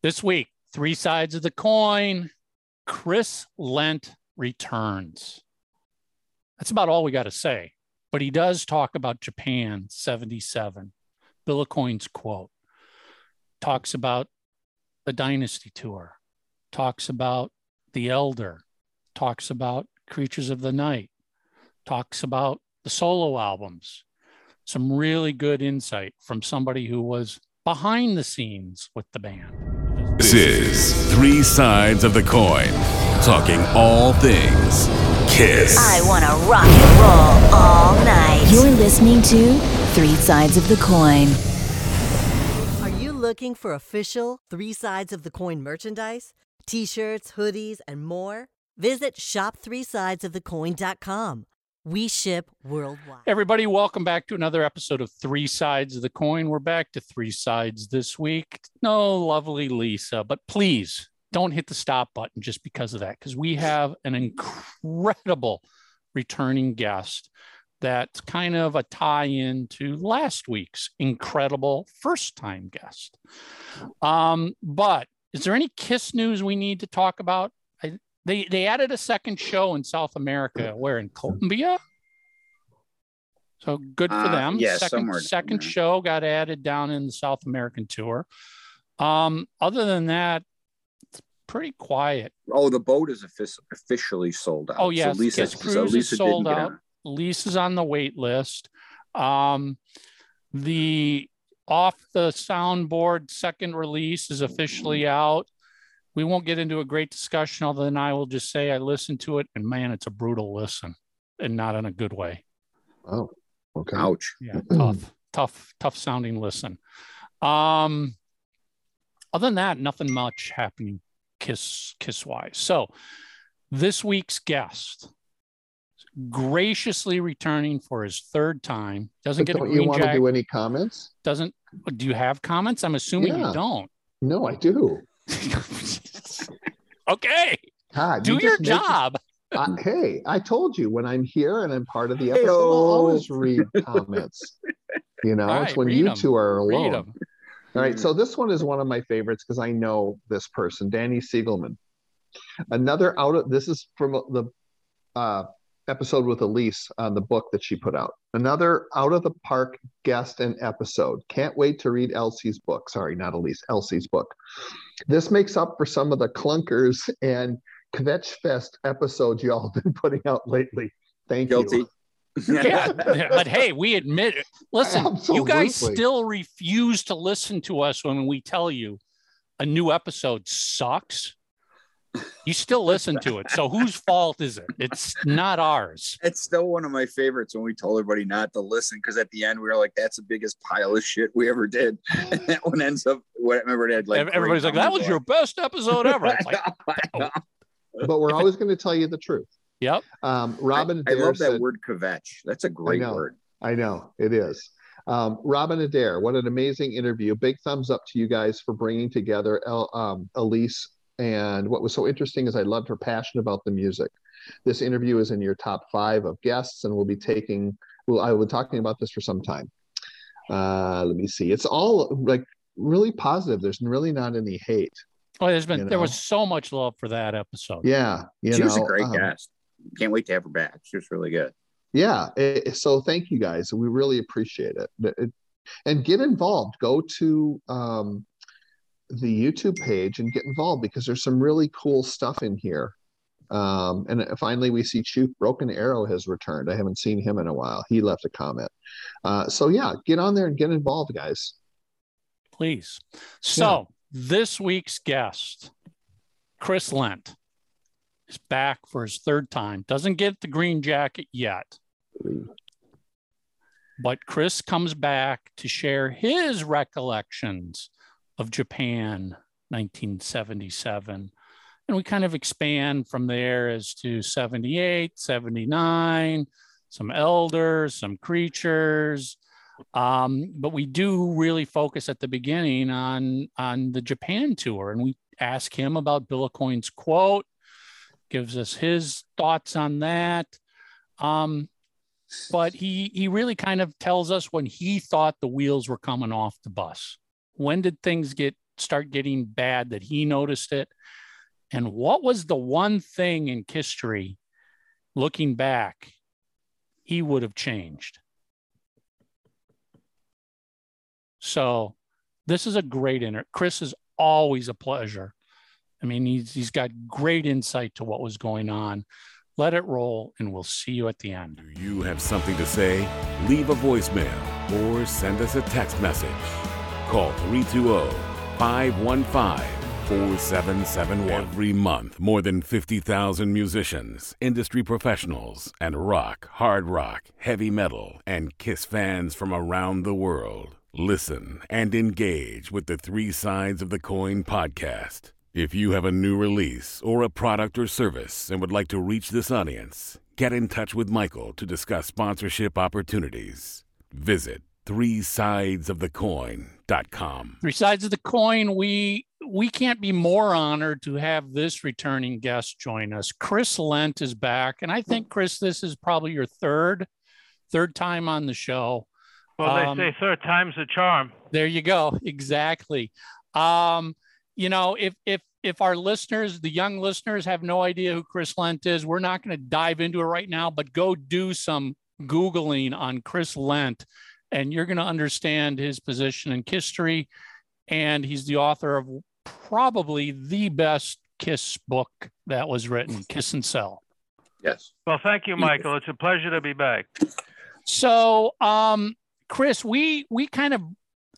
This week, three sides of the coin. Chris Lendt returns. That's about all we got to say. But he does talk about Japan 77, Bill Aucoin's quote, talks about the Dynasty Tour, talks about The Elder, talks about Creatures of the Night, talks about the solo albums. Some really good insight from somebody who was behind the scenes with the band. This is Three Sides of the Coin, talking all things Kiss. I want to rock and roll all night. You're listening to Three Sides of the Coin. Are you looking for official Three Sides of the Coin merchandise? T shirts, hoodies, and more? Visit shop3sidesofthecoin.com. We ship worldwide. Everybody, welcome back to another episode of Three Sides of the Coin. We're back to three sides this week. No, lovely Lisa, but please don't hit the stop button just because of that, because we have an incredible returning guest that's kind of a tie in to last week's incredible first time guest. Um, but is there any Kiss news we need to talk about? I, they, they added a second show in South America, where in Colombia? So good for Uh, them. yeah, second second there. show got added down in the South American tour. Um, other than that, it's pretty quiet. Oh, the boat is officially sold out. Oh yes, so Lisa, Kiss so Cruise is Lisa sold didn't out. on. Lisa's on the wait list. Um, the off the soundboard second release is officially out. We won't get into a great discussion, other than I will just say I listened to it, and man, it's a brutal listen, and not in a good way. Oh, okay. Ouch. Yeah, tough, tough, tough sounding listen. Um, other than that, nothing much happening kiss kiss wise. So this week's guest graciously returning for his third time doesn't But get a don't you green want to do any comments? doesn't do you have comments i'm assuming Yeah. you don't No, I do. okay God, do you your job I, hey, I told you when I'm here and I'm part of the episode, I'll always read comments. You know, All it's when you 'em. two are alone. All right, so this one is one of my favorites because I know this person, Danny Siegelman. Another out of this is from the uh, episode with Elise on the book that she put out. Another out of the park guest and episode. Can't wait to read Elsie's book. Sorry, not Elise, Elsie's book. This makes up for some of the clunkers and Kvetch Fest episodes y'all have been putting out lately. Thank Guilty. you. yeah but hey we admit it listen you guys still refuse to listen to us when we tell you a new episode sucks you still listen to it so whose fault is it it's not ours It's still one of my favorites when we told everybody not to listen because at the end we were like, "That's the biggest pile of shit we ever did," and that one ends up. What remember it had like everybody's like that was your best episode ever like it. But we're always going to tell you the truth. yep Um, Robin I, I Adair love that said- word kvetch. That's a great know. word. I know it is. Um, Robin Adair, what an amazing interview. Big thumbs up to you guys for bringing together El, um, Elise. And what was so interesting is I loved her passion about the music. This interview is in your top five of guests, and we'll be taking, well, I will be talking about this for some time. Uh, let me see. It's all like really positive. There's really not any hate. oh there's been there know. was so much love for that episode Yeah. You she know, was a great um, guest. Can't wait to have her back. She was really good. Yeah. eh, so thank you guys. We really appreciate it. That- it- And get involved. Go to um, the YouTube page and get involved because there's some really cool stuff in here. Um, and finally, we see Chief Broken Arrow has returned. I haven't seen him in a while. He left a comment. Uh, so yeah, get on there and get involved, guys. please so this week's guest chris lendt is back for his third time doesn't get the green jacket yet but Chris comes back to share his recollections of Japan 1977. And we kind of expand from there as to 78, 79, some elders, some creatures. Um, but we do really focus at the beginning on, on the Japan tour. And we ask him about Bill Aucoin's quote, gives us his thoughts on that. Um, but he he really kind of tells us when he thought the wheels were coming off the bus. When did things get start getting bad that he noticed it? And what was the one thing in history, looking back, he would have changed? So this is a great inter. Chris is always a pleasure. I mean, he's he's got great insight to what was going on. Let it roll, and we'll see you at the end. Do you have something to say? Leave a voicemail or send us a text message. Call 320 515 4771. Every month, more than 50,000 musicians, industry professionals, and rock, hard rock, heavy metal, and Kiss fans from around the world listen and engage with the Three Sides of the Coin podcast. If you have a new release or a product or service and would like to reach this audience, get in touch with Michael to discuss sponsorship opportunities. Visit threesidesofthecoin.com. Three sides of the coin. We we can't be more honored to have this returning guest join us. Chris Lendt is back, and I think Chris, this is probably your third third time on the show. Well, they Um, say third time's a charm. There you go. Exactly. Um, you know, if if if our listeners, the young listeners, have no idea who Chris Lendt is, we're not going to dive into it right now. But go do some googling on Chris Lendt, and you're going to understand his position in history. And he's the author of probably the best Kiss book that was written, Kiss and Sell. Yes. Well, thank you, Michael. It's a pleasure to be back. So, um, Chris, we we kind of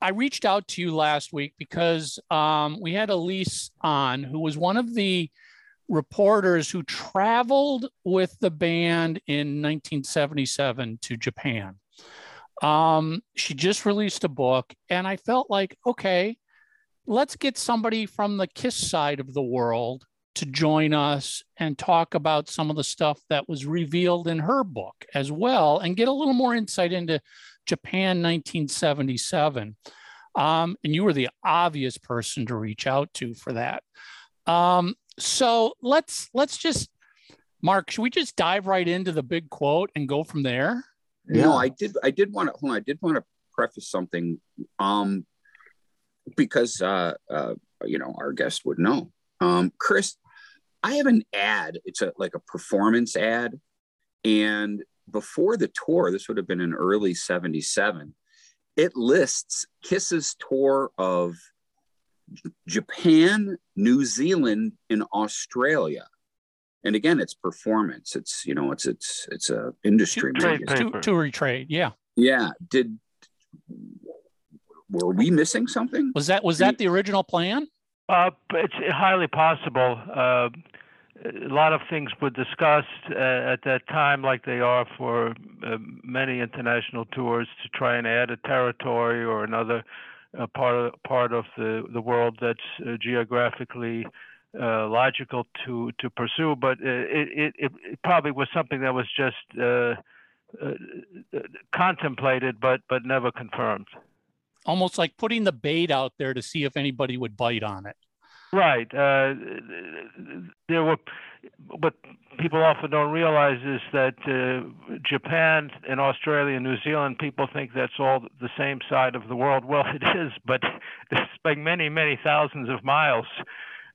I reached out to you last week because um, we had Elise on, who was one of the reporters who traveled with the band in 1977 to Japan. Um, she just released a book, and I felt like, okay, let's get somebody from the Kiss side of the world to join us and talk about some of the stuff that was revealed in her book as well, and get a little more insight into Japan 1977. Um, and you were the obvious person to reach out to for that. Um, so let's let's just Mark, should we just dive right into the big quote and go from there? No, I did. I did want to. Hold on. I did want to preface something, um, because uh, uh, you know our guest would know. Um, Chris, I have an ad. It's a like a performance ad, and before the tour, this would have been in early '77. It lists Kiss's tour of Japan, New Zealand, and Australia. And again, it's performance. It's you know, it's it's it's a industry. Trade paper. To, to retrade, yeah. Yeah. Did were we missing something? Was that was that the original plan? Uh, it's highly possible. Uh, a lot of things were discussed uh, at that time, like they are for uh, many international tours, to try and add a territory or another uh, part of part of the the world that's uh, geographically uh, logical to to pursue. But uh, it, it it probably was something that was just uh, uh, contemplated, but but never confirmed. Almost like putting the bait out there to see if anybody would bite on it. Right. Uh, there were, what people often don't realize is that uh, Japan and Australia and New Zealand, people think that's all the same side of the world. Well, it is, but it's like many, many thousands of miles.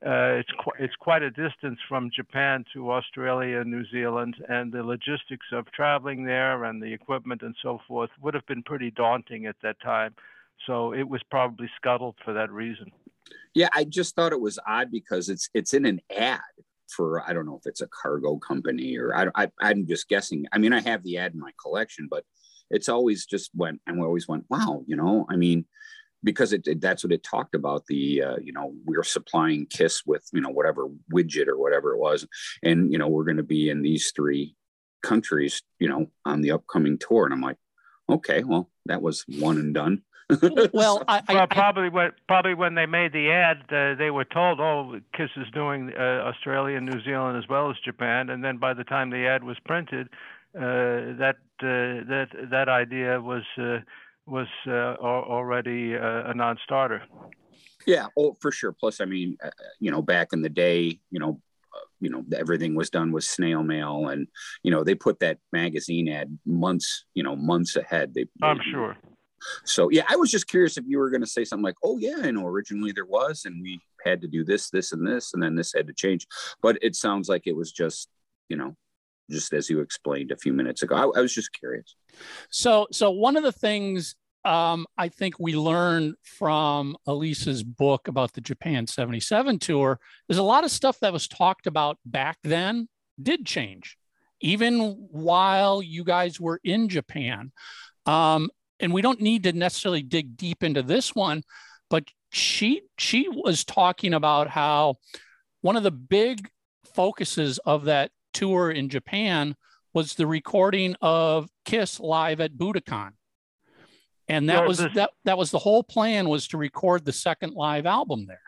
Uh, it's qu- it's quite a distance from Japan to Australia and New Zealand, and the logistics of traveling there and the equipment and so forth would have been pretty daunting at that time. So it was probably scuttled for that reason. Yeah, I just thought it was odd because it's it's in an ad for I don't know if it's a cargo company or I, I I'm just guessing. I mean, I have the ad in my collection, but it's always just went and we always went, wow, you know. I mean, because it, it that's what it talked about. The uh, you know we're supplying Kiss with you know whatever widget or whatever it was, and you know we're going to be in these three countries, you know, on the upcoming tour. And I'm like, okay, well that was one and done. Well, I, I, well, I probably when probably when they made the ad, uh, they were told, "Oh, Kiss is doing uh, Australia and New Zealand as well as Japan." And then by the time the ad was printed, uh, that uh, that that idea was uh, was uh, already uh, a non-starter. Yeah, oh, for sure. Plus, I mean, uh, you know, back in the day, you know, you know, everything was done with snail mail, and you know, they put that magazine ad months, you know, months ahead. They, I'm sure. So yeah, I was just curious if you were going to say something like, "Oh yeah, I know originally there was, and we had to do this, this, and this, and then this had to change." But it sounds like it was just, you know, just as you explained a few minutes ago. I, I was just curious. So, so one of the things um, I think we learned from Elisa's book about the Japan 77 tour is a lot of stuff that was talked about back then did change, even while you guys were in Japan. Um, and we don't need to necessarily dig deep into this one, but she she was talking about how one of the big focuses of that tour in Japan was the recording of Kiss live at Budokan. And that was that that was the whole plan was to record the second live album there,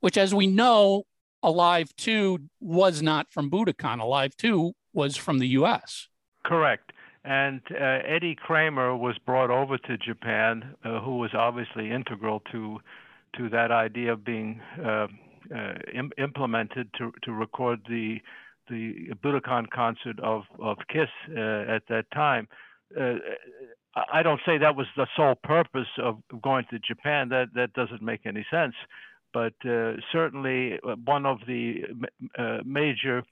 which as we know, Alive 2 was not from Budokan. Alive 2 was from the US. Correct. And uh, Eddie Kramer was brought over to Japan, uh, who was obviously integral to to that idea of being uh, uh Im- implemented to to record the the Budokan concert of of Kiss uh, at that time. Uh, I don't say that was the sole purpose of going to Japan. That that doesn't make any sense. But uh, certainly, uh, one of the uh, major,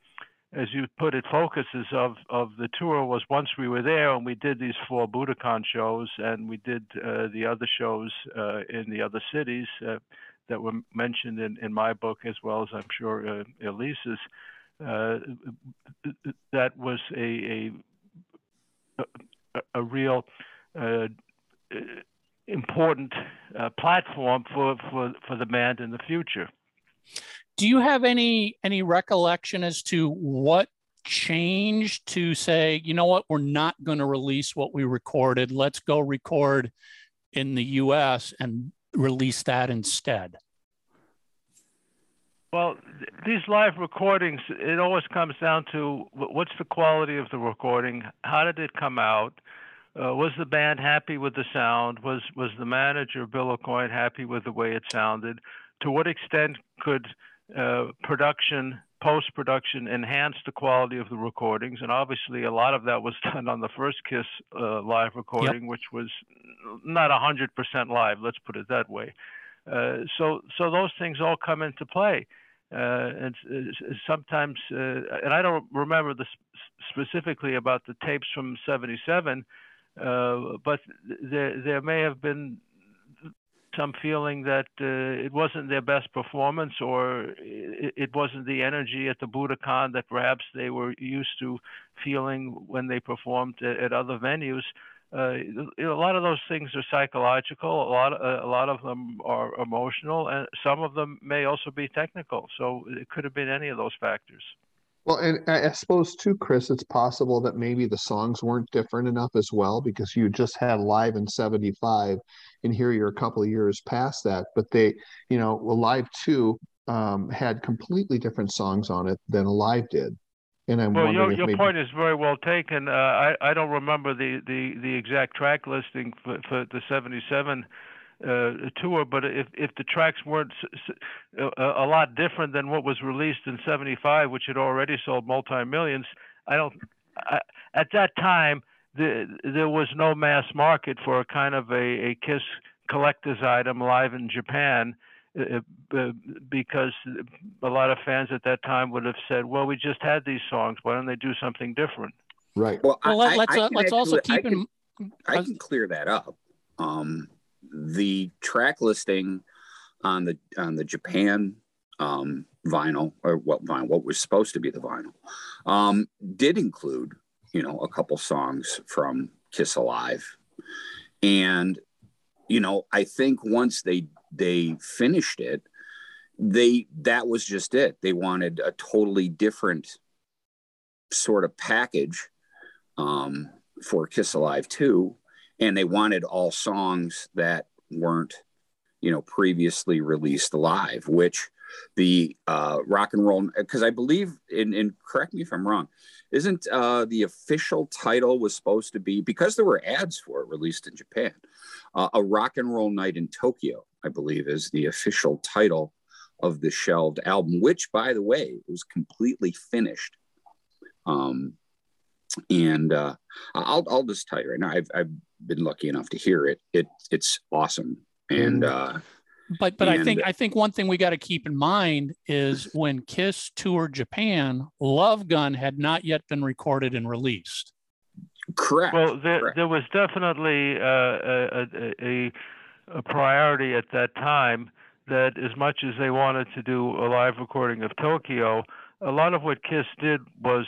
as you put it, focuses of of the tour was once we were there and we did these four Budokan shows and we did uh, the other shows uh, in the other cities uh, that were mentioned in, in my book as well as I'm sure Elise's. That was a, a a real uh, important uh, platform for, for, for the band in the future. Do you have any any recollection as to what changed to say, you know what, we're not going to release what we recorded. Let's go record in the U.S. and release that instead. Well, these live recordings, it always comes down to what's the quality of the recording? How did it come out? Uh, was the band happy with the sound? Was was the manager Bill Aucoin happy with the way it sounded? To what extent could uh, production, post production, enhance the quality of the recordings? And obviously, a lot of that was done on the first Kiss uh, live recording, yep. which was not hundred percent live. Let's put it that way. Uh, so so those things all come into play. Uh, and uh, sometimes, and I don't remember the specifically about the tapes from '77 uh, but there there may have been some feeling that uh, it wasn't their best performance or it, it, wasn't the energy at the Budokan that perhaps they were used to feeling when they performed at, at other venues. Uh, a lot of those things are psychological. A lot, uh, a lot of them are emotional, and some of them may also be technical. So it could have been any of those factors. Well, and I suppose too, Chris, it's possible that maybe the songs weren't different enough as well because you just had live in 75 and here you're a couple of years past that. But they, you know, live 2 um, had completely different songs on it than Alive did. And I'm well, your, your maybe... point is very well taken. Uh, I, I don't remember the, the, the exact track listing for, for the 77 uh, tour, but if if the tracks weren't a, a lot different than what was released in '75, which had already sold multi millions, I don't. I, at that time, the, there was no mass market for a kind of a, a Kiss collector's item live in Japan. Uh, uh, because a lot of fans at that time would have said, "Well, we just had these songs. Why don't they do something different?" Right. Well, well I, let's I, uh, let's also keep I can, in. I can clear that up. Um, the track listing on the on the Japan um, vinyl or what vinyl what was supposed to be the vinyl um, did include you know a couple songs from Kiss Alive, and you know I think once they they finished it, they that was just it. They wanted a totally different sort of package um, for Kiss Alive 2 and they wanted all songs that weren't you know previously released live which the uh, rock and roll because i believe and, correct me if i'm wrong isn't uh, the official title was supposed to be because there were ads for it released in japan uh, a rock and roll night in tokyo i believe is the official title of the shelved album which by the way was completely finished um, and uh, I'll, I'll just tell you right now I've, I've been lucky enough to hear it. It it's awesome, and uh, but but I think I think one thing we got to keep in mind is when Kiss toured Japan, Love Gun had not yet been recorded and released. correct. Well, there correct. there was definitely uh, a, a, a a priority at that time that as much as they wanted to do a live recording of Tokyo, a lot of what Kiss did was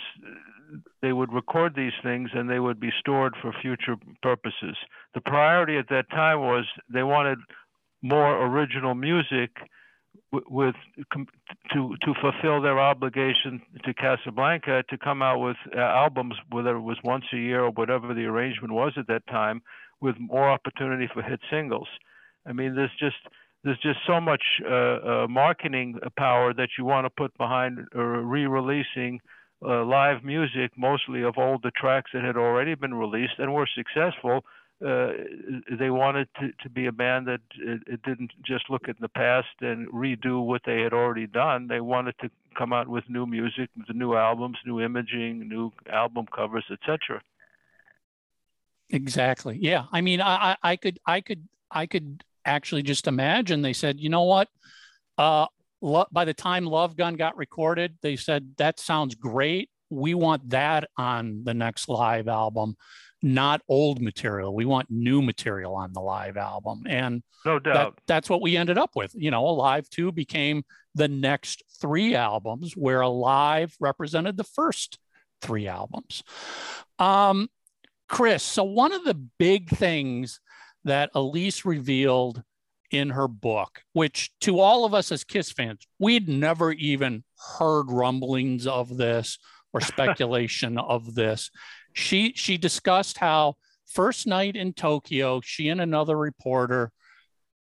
they would record these things and they would be stored for future purposes. The priority at that time was they wanted more original music with to to fulfill their obligation to Casablanca to come out with uh, albums whether it was once a year or whatever the arrangement was at that time with more opportunity for hit singles. I mean there's just there's just so much uh, uh, marketing power that you want to put behind uh, re-releasing uh, live music, mostly of older tracks that had already been released and were successful. Uh, they wanted to, to be a band that it, it didn't just look at the past and redo what they had already done. They wanted to come out with new music, with new albums, new imaging, new album covers, etc. Exactly. Yeah. I mean, I, I, I could, I could, I could actually just imagine they said, you know what? Uh, lo- by the time Love Gun got recorded, they said, that sounds great. We want that on the next live album, not old material. We want new material on the live album. And No that, doubt. that's what we ended up with. You know, Alive 2 became the next three albums, where Alive represented the first three albums. Um, Chris, so one of the big things that Elise revealed in her book, which to all of us as Kiss fans, we'd never even heard rumblings of this or speculation of this. She she discussed how first night in Tokyo, she and another reporter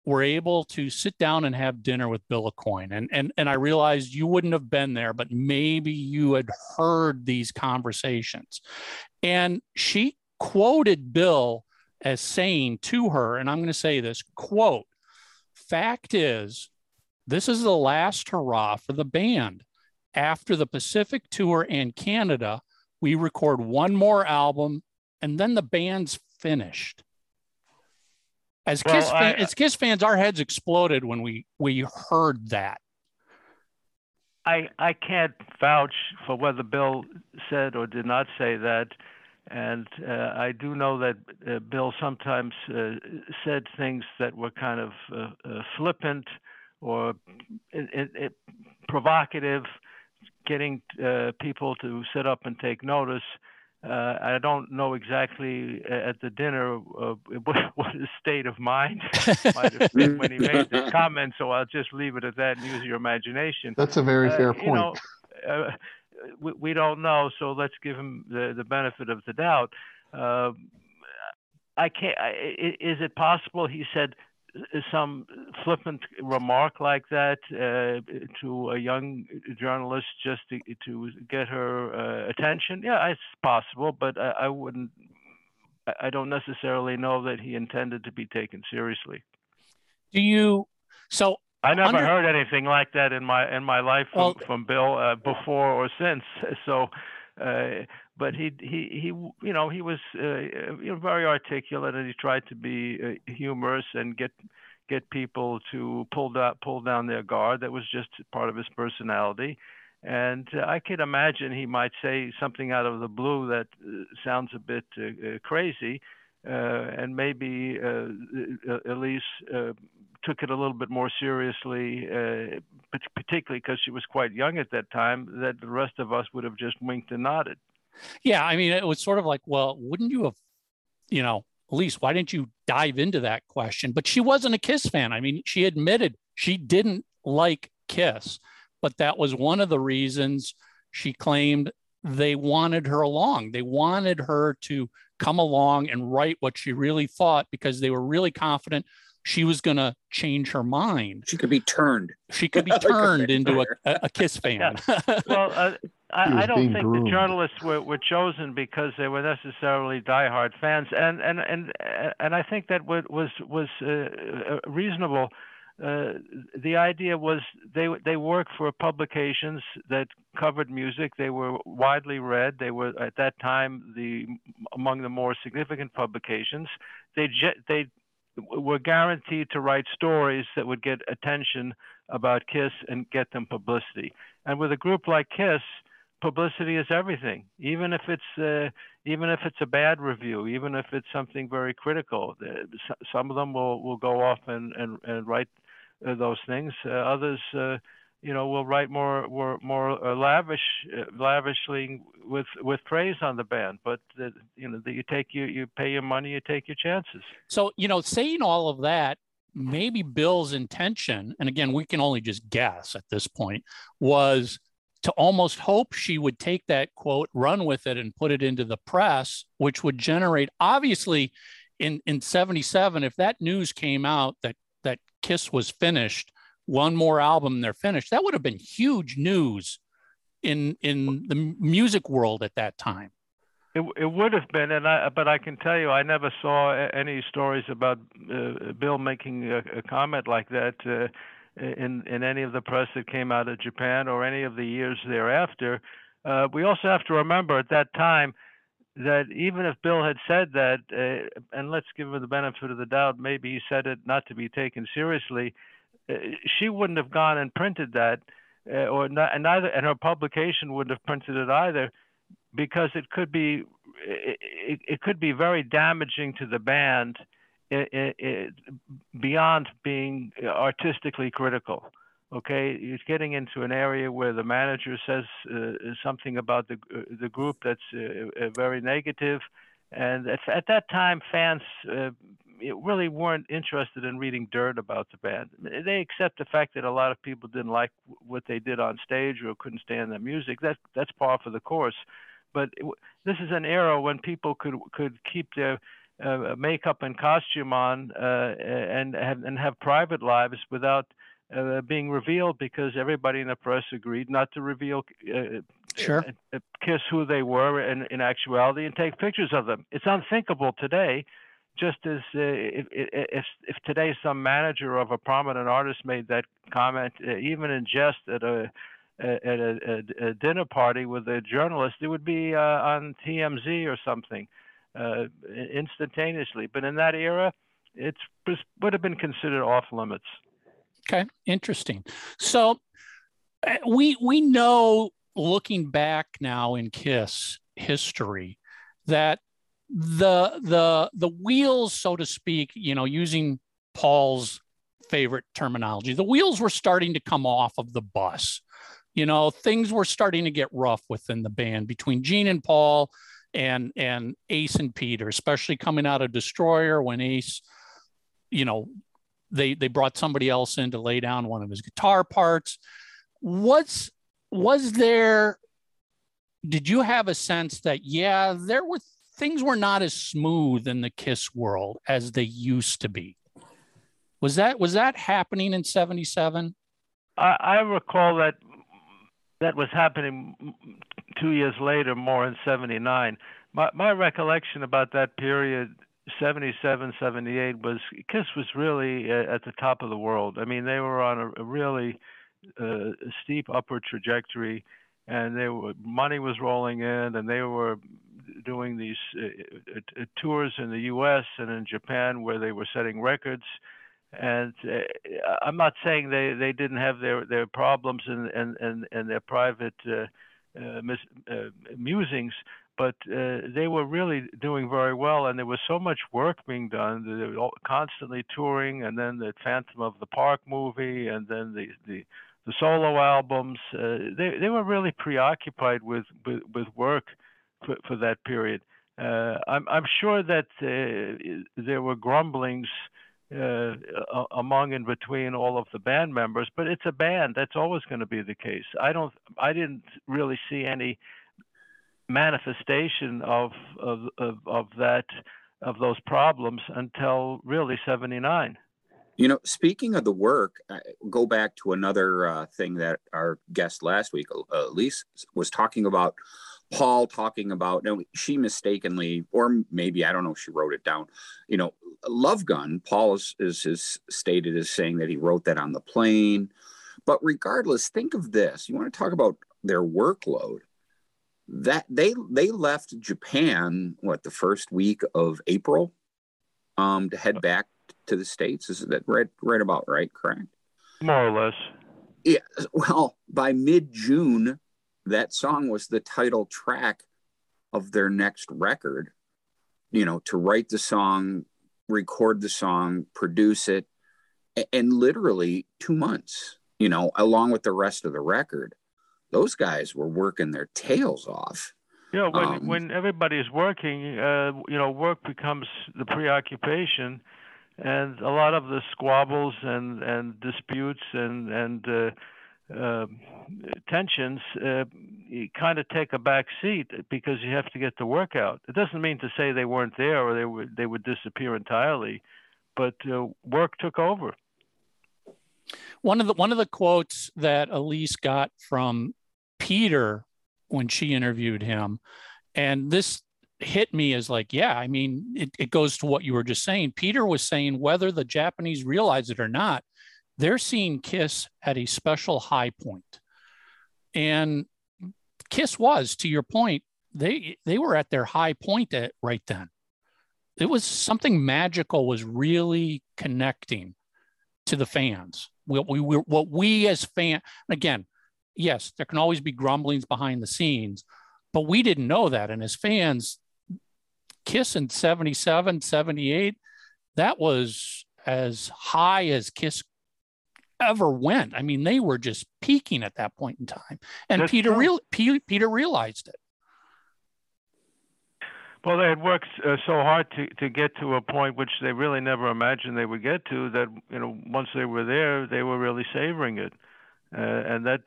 were able to sit down and have dinner with Bill Aucoin. And, and, and I realized you wouldn't have been there, but maybe you had heard these conversations. And she quoted Bill as saying to her, and I'm going to say this quote, fact is, this is the last hurrah for the band. After the Pacific tour and Canada, we record one more album and then the band's finished. As Well, Kiss, fan, I- as Kiss fans, our heads exploded when we we heard that. I I can't vouch for whether Bill said or did not say that, and uh, I do know that uh, Bill sometimes uh, said things that were kind of uh, uh, flippant or it, it, it provocative, getting uh, people to sit up and take notice. Uh, I don't know exactly uh, at the dinner uh, what, what his state of mind might have been when he made this comment, so I'll just leave it at that and use your imagination. That's a very Uh, fair you point. know, uh, we, we don't know, so let's give him the, the benefit of the doubt. Uh, I can't. I, is it possible he said some flippant remark like that uh, to a young journalist just to, to get her uh, attention? Yeah, it's possible, but I, I wouldn't. I don't necessarily know that he intended to be taken seriously. Do you? So I never Under- heard anything like that in my in my life from, Well- from Bill uh, before or since. So, uh, but he he he you know he was uh, you know, very articulate and he tried to be uh, humorous and get get people to pull down pull down their guard. That was just part of his personality. And uh, I could imagine he might say something out of the blue that uh, sounds a bit crazy, and maybe uh, uh, Elise uh, took it a little bit more seriously, uh, particularly because she was quite young at that time, that the rest of us would have just winked and nodded. Yeah, I mean, it was sort of like, well, wouldn't you have, you know, Elise, why didn't you dive into that question? But she wasn't a Kiss fan. I mean, she admitted she didn't like Kiss, but that was one of the reasons she claimed they wanted her along. They wanted her to come along and write what she really thought because they were really confident she was going to change her mind. she could be turned. She could be Like a turned into a, a, a Kiss fan. Well, uh, I, I don't think groomed. the journalists were, were chosen because they were necessarily diehard fans, and and and and I think that wa- was was uh, uh, reasonable. Uh, the idea was they they worked for publications that covered music. They were widely read. They were at that time the among the more significant publications. They they were guaranteed to write stories that would get attention about Kiss and get them publicity. And with a group like Kiss, publicity is everything. Even if it's uh, even if it's a bad review, even if it's something very critical, some of them will, will go off and, and, and write those things. Uh, others, uh, you know, will write more more, more uh, lavish, uh, lavishly with with praise on the band. But you know, you take you you pay your money, you take your chances. So you know, saying all of that, maybe Bill's intention, and again, we can only just guess at this point, was to almost hope she would take that quote, run with it, and put it into the press, which would generate obviously in in 77 if that news came out that kiss was finished one more album they're finished that would have been huge news in in the music world at that time it, it would have been and i but i can tell you i never saw any stories about uh, bill making a, a, comment like that uh, in in any of the press that came out of Japan or any of the years thereafter. Uh, we also have to remember at that time that even if Bill had said that, uh, and let's give him the benefit of the doubt, maybe he said it not to be taken seriously, uh, she wouldn't have gone and printed that, uh, or not, and neither, and her publication wouldn't have printed it either, because it could be, it, it, could be very damaging to the band it, it, beyond being artistically critical. Okay, it's getting into an area where the manager says uh, something about the uh, the group that's uh, uh, very negative, and at, at that time, fans uh, really weren't interested in reading dirt about the band. They accept the fact that a lot of people didn't like what they did on stage or couldn't stand the music. That that's par for the course. But it, this is an era when people could could keep their uh, makeup and costume on uh, and have and have private lives without uh, being revealed because everybody in the press agreed not to reveal uh, sure. Uh, kiss who they were in, in actuality and take pictures of them. It's unthinkable today. Just as uh, if, if if today some manager of a prominent artist made that comment, even in jest at a at a, a, a, dinner party with a journalist, it would be on TMZ or something uh, instantaneously. But in that era, it would have been considered off limits. Okay, interesting. So uh, we we know, looking back now in Kiss history, that the the the wheels, so to speak, you know, using Paul's favorite terminology, the wheels were starting to come off of the bus. You know, things were starting to get rough within the band between Gene and Paul and and Ace and Peter, especially coming out of Destroyer when Ace, you know, they they brought somebody else in to lay down one of his guitar parts. What's was there? Did you have a sense that yeah, there were things were not as smooth in the Kiss world as they used to be? Was that was that happening in '77? I, I recall that that was happening two years later, more in 79. My, my recollection about that period, 77, 78, was Kiss was really at the top of the world. I mean, they were on a, really uh, steep upward trajectory, and they were, money was rolling in, and they were doing these uh, uh, tours in the U.S. and in Japan where they were setting records. And uh, I'm not saying they, they didn't have their, their problems and, and, and, and their private uh, uh, mis- uh, musings, but uh, they were really doing very well, and there was so much work being done. They were constantly touring, and then the Phantom of the Park movie, and then the the, the solo albums. Uh, they they were really preoccupied with with, with work for, for that period. Uh, I'm I'm sure that uh, there were grumblings uh, among and between all of the band members, but it's a band. That's always going to be the case. I don't. I didn't really see any manifestation of of of, of that of those problems until really 79 you know speaking of the work I go back to another uh, thing that our guest last week uh, elise was talking about Paul talking about no, she mistakenly, or maybe I don't know, she wrote it down. You know, Love Gun. Paul is, is is stated as saying that he wrote that on the plane. But regardless, think of this. You want to talk about their workload. That they they left Japan what the first week of April um, to head back to the states. Is that right? Right about right? Correct. More or less. Yeah. Well, by mid June, that song was the title track of their next record. You know, to write the song, record the song, produce it, and literally two months. You know, along with the rest of the record, those guys were working their tails off. Yeah, when um, when everybody is working, uh, you know, work becomes the preoccupation, and a lot of the squabbles and and disputes and and uh, uh, tensions uh, kind of take a back seat because you have to get the work out. It doesn't mean to say they weren't there or they would they would disappear entirely, but uh, work took over. One of the one of the quotes that Elise got from Peter when she interviewed him, and this hit me as like, yeah, I mean, it, it goes to what you were just saying. Peter was saying whether the Japanese realize it or not, they're seeing Kiss at a special high point. And Kiss was, to your point, they they were at their high point at right then. It was something magical was really connecting to the fans. What we were what we as fan again, yes, there can always be grumblings behind the scenes, but we didn't know that. And as fans, Kiss in 77, 78, that was as high as Kiss ever went. I mean, they were just peaking at that point in time, and That's Peter real P- Peter realized it. Well, they had worked uh, so hard to to get to a point which they really never imagined they would get to. That you know, once they were there, they were really savoring it, uh, and that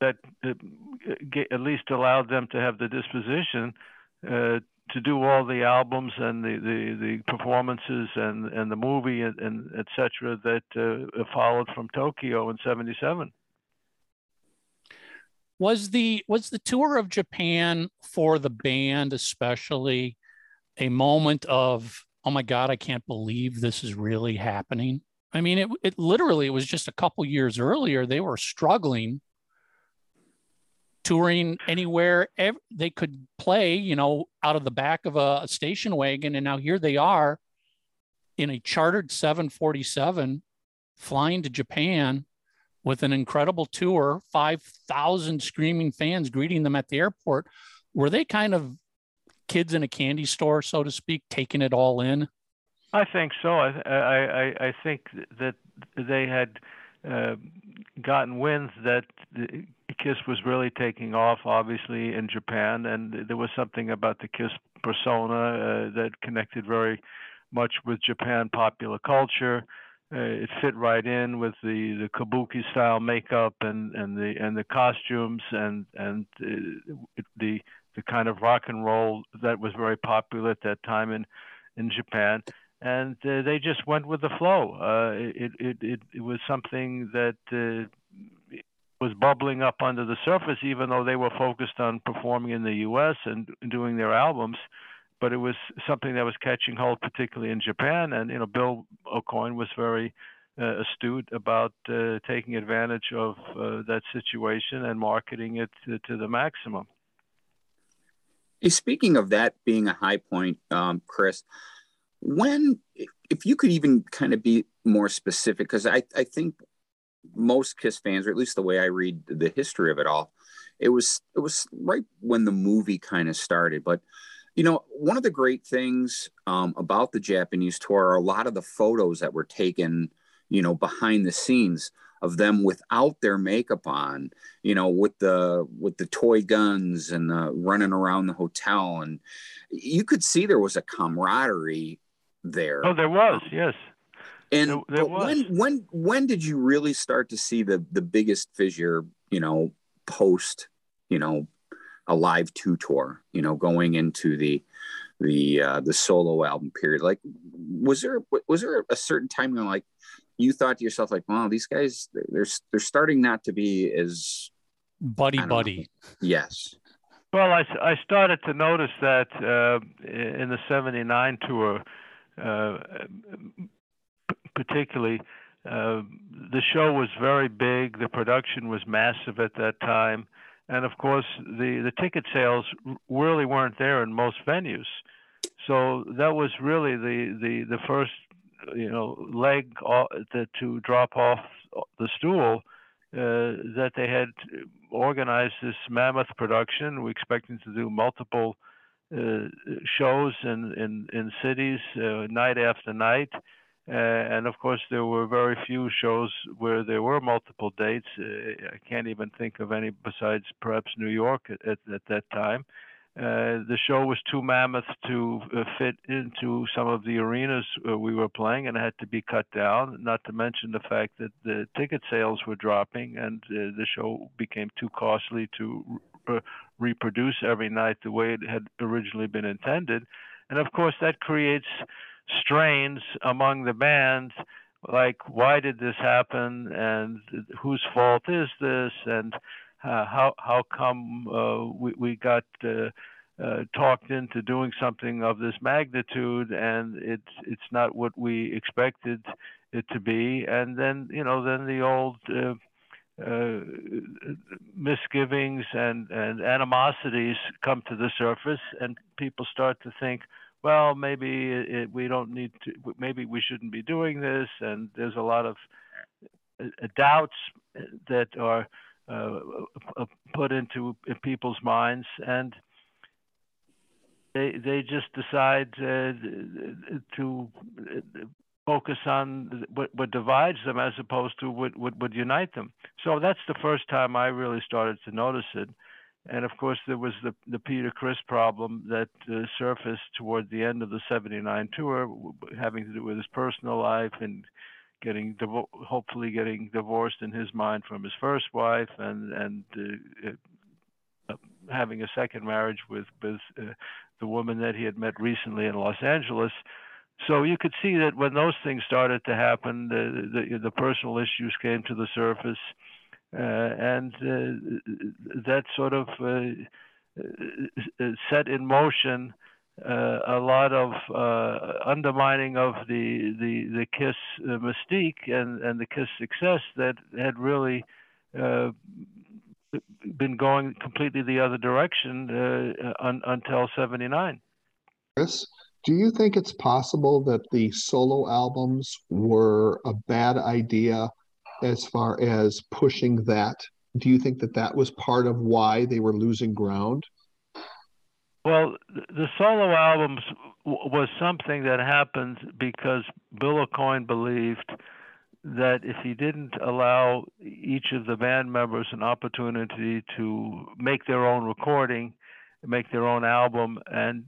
that uh, at least allowed them to have the disposition uh, to do all the albums and the, the, the performances and, and the movie and, and et cetera that uh, followed from Tokyo in 77. Was the was the tour of Japan for the band especially a moment of oh my god I can't believe this is really happening? I mean it it literally it was just a couple years earlier they were struggling touring anywhere ev- they could play, you know, out of the back of a, a station wagon. And now here they are in a chartered 747 flying to Japan with an incredible tour, 5,000 screaming fans greeting them at the airport. Were they kind of kids in a candy store, so to speak, taking it all in? I think so. I I I think that they had uh, gotten wind that Kiss was really taking off, obviously in Japan, and there was something about the Kiss persona uh, that connected very much with Japan popular culture. Uh, it fit right in with the, the kabuki style makeup and, and the and the costumes and and uh, the the kind of rock and roll that was very popular at that time in in Japan and uh, they just went with the flow. Uh, it, it, it, it was something that uh, was bubbling up under the surface, even though they were focused on performing in the U.S. and doing their albums. But it was something that was catching hold, particularly in Japan. And you know, Bill Aucoin was very uh, astute about uh, taking advantage of uh, that situation and marketing it to, to, the maximum. Speaking of that being a high point, um, Chris, when, if you could even kind of be more specific, because I, I think most Kiss fans, or at least the way I read the history of it all, it was it was right when the movie kind of started. But you know, one of the great things um, about the Japanese tour are a lot of the photos that were taken, you know, behind the scenes of them without their makeup on, you know, with the with the toy guns and running around the hotel, and you could see there was a camaraderie there. Oh, there was, um, yes. And there, there when when when did you really start to see the the biggest fissure? You know, post you know a live two tour. You know, going into the the uh, the solo album period. Like, was there was there a certain time you're like you thought to yourself like, wow, these guys they're they're starting not to be as buddy buddy. Know. Yes. Well, I, I started to notice that uh, in the '79 tour, uh, particularly. Uh, the show was very big. The production was massive at that time, and of course, the the ticket sales really weren't there in most venues. So that was really the the the first you know leg to, drop off the stool uh, that they had organized this mammoth production. We expected to do multiple uh, shows in in, in cities uh, night after night. Uh, and of course, there were very few shows where there were multiple dates. Uh, I can't even think of any besides perhaps New York at, at, at that time. Uh, the show was too mammoth to uh, fit into some of the arenas uh, we were playing and had to be cut down, not to mention the fact that the ticket sales were dropping and uh, the show became too costly to uh, reproduce every night the way it had originally been intended. And of course, that creates strains among the bands like, why did this happen? And whose fault is this? And uh, how how come uh, we we got uh, uh, talked into doing something of this magnitude and it's it's not what we expected it to be and then you know then the old uh, uh, misgivings and, and animosities come to the surface and people start to think well maybe it, we don't need to maybe we shouldn't be doing this and there's a lot of doubts that are uh, uh, put into people's minds, and they they just decide uh, to focus on what, what divides them as opposed to what, what would unite them. So that's the first time I really started to notice it. And of course, there was the the Peter Criss problem that uh, surfaced toward the end of the '79 tour, having to do with his personal life and getting divo- hopefully getting divorced in his mind from his first wife and and uh, uh, having a second marriage with with uh, the woman that he had met recently in Los Angeles. So you could see that when those things started to happen, the the, the personal issues came to the surface, uh, and uh, that sort of uh, set in motion uh, a lot of uh, undermining of the the the Kiss uh, mystique and and the Kiss success that had really uh, been going completely the other direction uh, un, until '79. Chris, do you think it's possible that the solo albums were a bad idea as far as pushing that? Do you think that that was part of why they were losing ground? Well, the solo albums was something that happened because Bill Aucoin believed that if he didn't allow each of the band members an opportunity to make their own recording, make their own album, and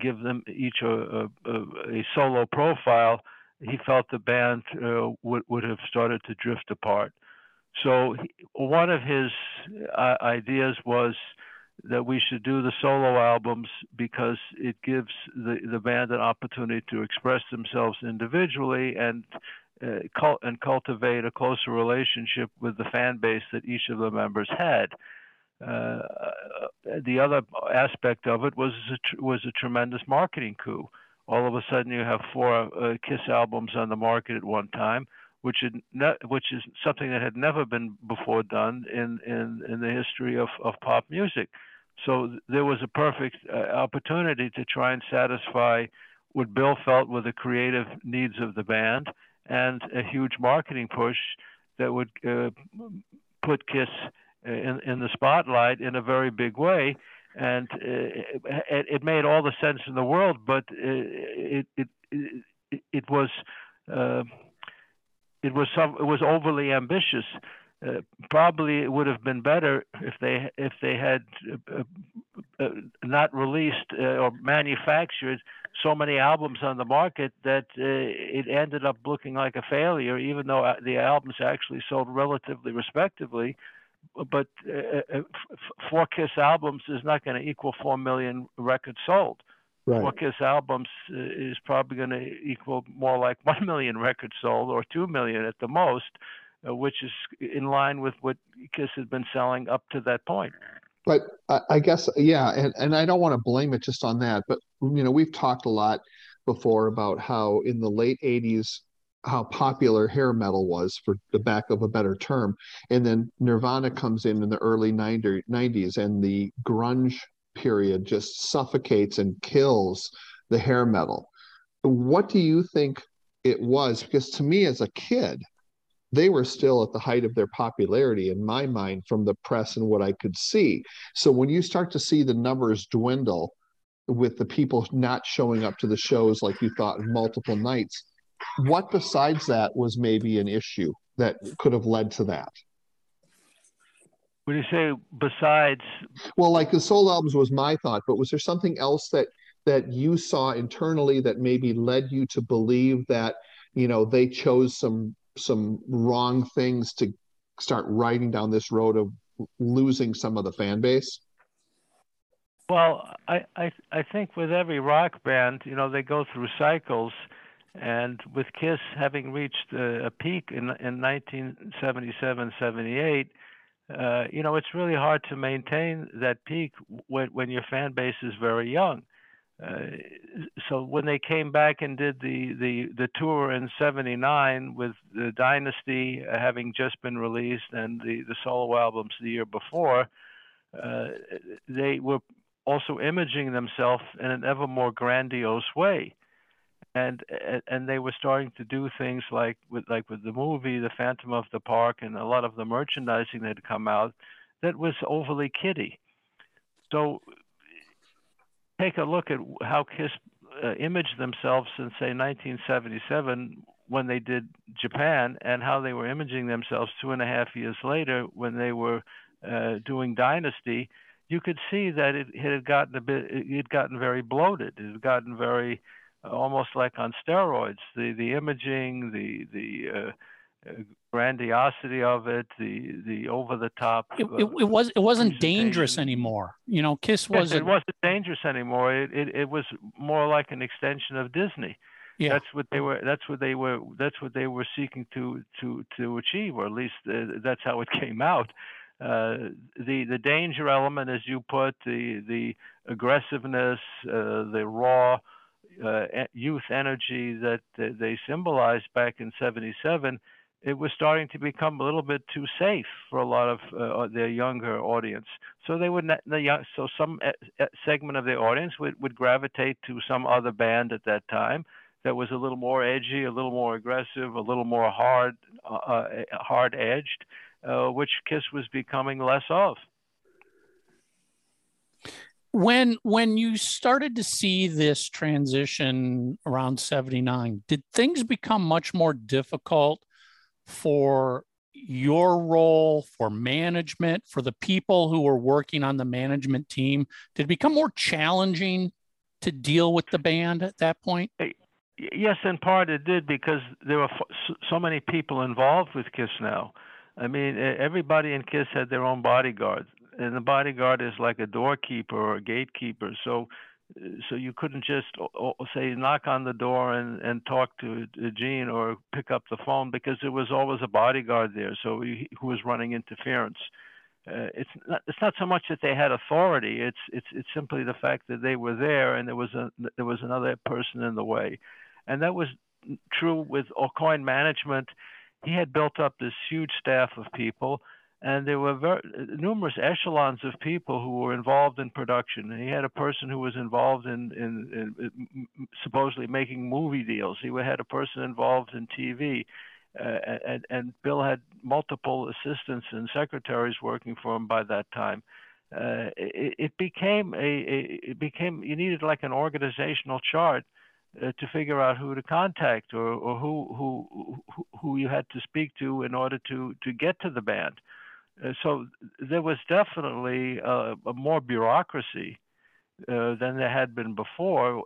give them each a, a, a solo profile, he felt the band uh, would would have started to drift apart. So he, one of his uh, ideas was that we should do the solo albums because it gives the, the band an opportunity to express themselves individually and uh, cult- and cultivate a closer relationship with the fan base that each of the members had. Uh, the other aspect of it was a tr- was a tremendous marketing coup. All of a sudden, you have four uh, Kiss albums on the market at one time, which is ne- which is something that had never been before done in in, in the history of, of pop music. So there was a perfect uh, opportunity to try and satisfy what Bill felt were the creative needs of the band and a huge marketing push that would uh, put Kiss in, in the spotlight in a very big way. And uh, it, it, made all the sense in the world, but uh, it it it, it was uh, it was some it was overly ambitious. Uh, probably it would have been better if they if they had uh, uh, not released or manufactured so many albums on the market that it ended up looking like a failure, even though the albums actually sold relatively respectively. But uh, uh, four Kiss albums is not going to equal four million records sold. Right. Four Kiss albums uh, is probably going to equal more like one million records sold or two million at the most uh, which is in line with what Kiss had been selling up to that point. But I, I guess, yeah, and, and I don't want to blame it just on that, but you know, we've talked a lot before about how in the late 80s, how popular hair metal was for the back of a better term. And then Nirvana comes in in the early 90, 90s and the grunge period just suffocates and kills the hair metal. What do you think it was? Because to me as a kid, they were still at the height of their popularity in my mind from the press and what I could see. So when you start to see the numbers dwindle with the people not showing up to the shows like you thought multiple nights, what besides that was maybe an issue that could have led to that? When you say besides, well, like the soul albums was my thought, but was there something else that that you saw internally that maybe led you to believe that you know they chose some some wrong things to start riding down this road of losing some of the fan base? Well, I, I I think with every rock band, you know, they go through cycles, and with Kiss having reached a, peak in in 1977, 78, uh, you know, it's really hard to maintain that peak when when your fan base is very young. Uh, so when they came back and did the the the tour in '79 with the Dynasty having just been released and the the solo albums the year before, uh, they were also imaging themselves in an ever more grandiose way, and and they were starting to do things like with like with the movie The Phantom of the Park and a lot of the merchandising that had come out that was overly kiddie. So take a look at how Kiss uh, imaged themselves in, say, 1977 when they did Japan, and how they were imaging themselves two and a half years later when they were uh, doing Dynasty, you could see that it, it had gotten a bit, it had gotten very bloated. It had gotten very, almost like on steroids. The the imaging, the the uh, grandiosity of it, the the over the top. It, it, it, was it wasn't dangerous anymore. You know, Kiss wasn't. Yes, it wasn't dangerous anymore. It, it it was more like an extension of Disney. Yeah. That's what they were. That's what they were. That's what they were seeking to to to achieve, or at least uh, that's how it came out. Uh, the the danger element, as you put, the the aggressiveness, uh, the raw uh, youth energy that they symbolized back in '77 it was starting to become a little bit too safe for a lot of uh, their younger audience. So they would not, the young, so some uh, uh, segment of their audience would, would gravitate to some other band at that time that was a little more edgy, a little more aggressive, a little more hard, uh, uh hard edged, uh, which Kiss was becoming less of. When when you started to see this transition around 79, did things become much more difficult for your role for management for the people who were working on the management team? Did it become more challenging to deal with the band at that point? Yes in part it did because there were so many people involved with kiss now. I mean everybody in kiss had their own bodyguard and the bodyguard is like a doorkeeper or a gatekeeper so so you couldn't just say knock on the door and and talk to Gene or pick up the phone because there was always a bodyguard there, so he, who was running interference. Uh, it's not it's not so much that they had authority. It's it's it's simply the fact that they were there and there was a there was another person in the way, and that was true with Aucoin management. He had built up this huge staff of people and there were numerous echelons of people who were involved in production. And he had a person who was involved in, in, in, supposedly making movie deals. He had a person involved in TV, uh, and, and Bill had multiple assistants and secretaries working for him by that time. Uh, it, it, became a, a, it became you needed like an organizational chart uh, to figure out who to contact or, or who, who who you had to speak to in order to to get to the band. Uh, so there was definitely a, a more bureaucracy uh, than there had been before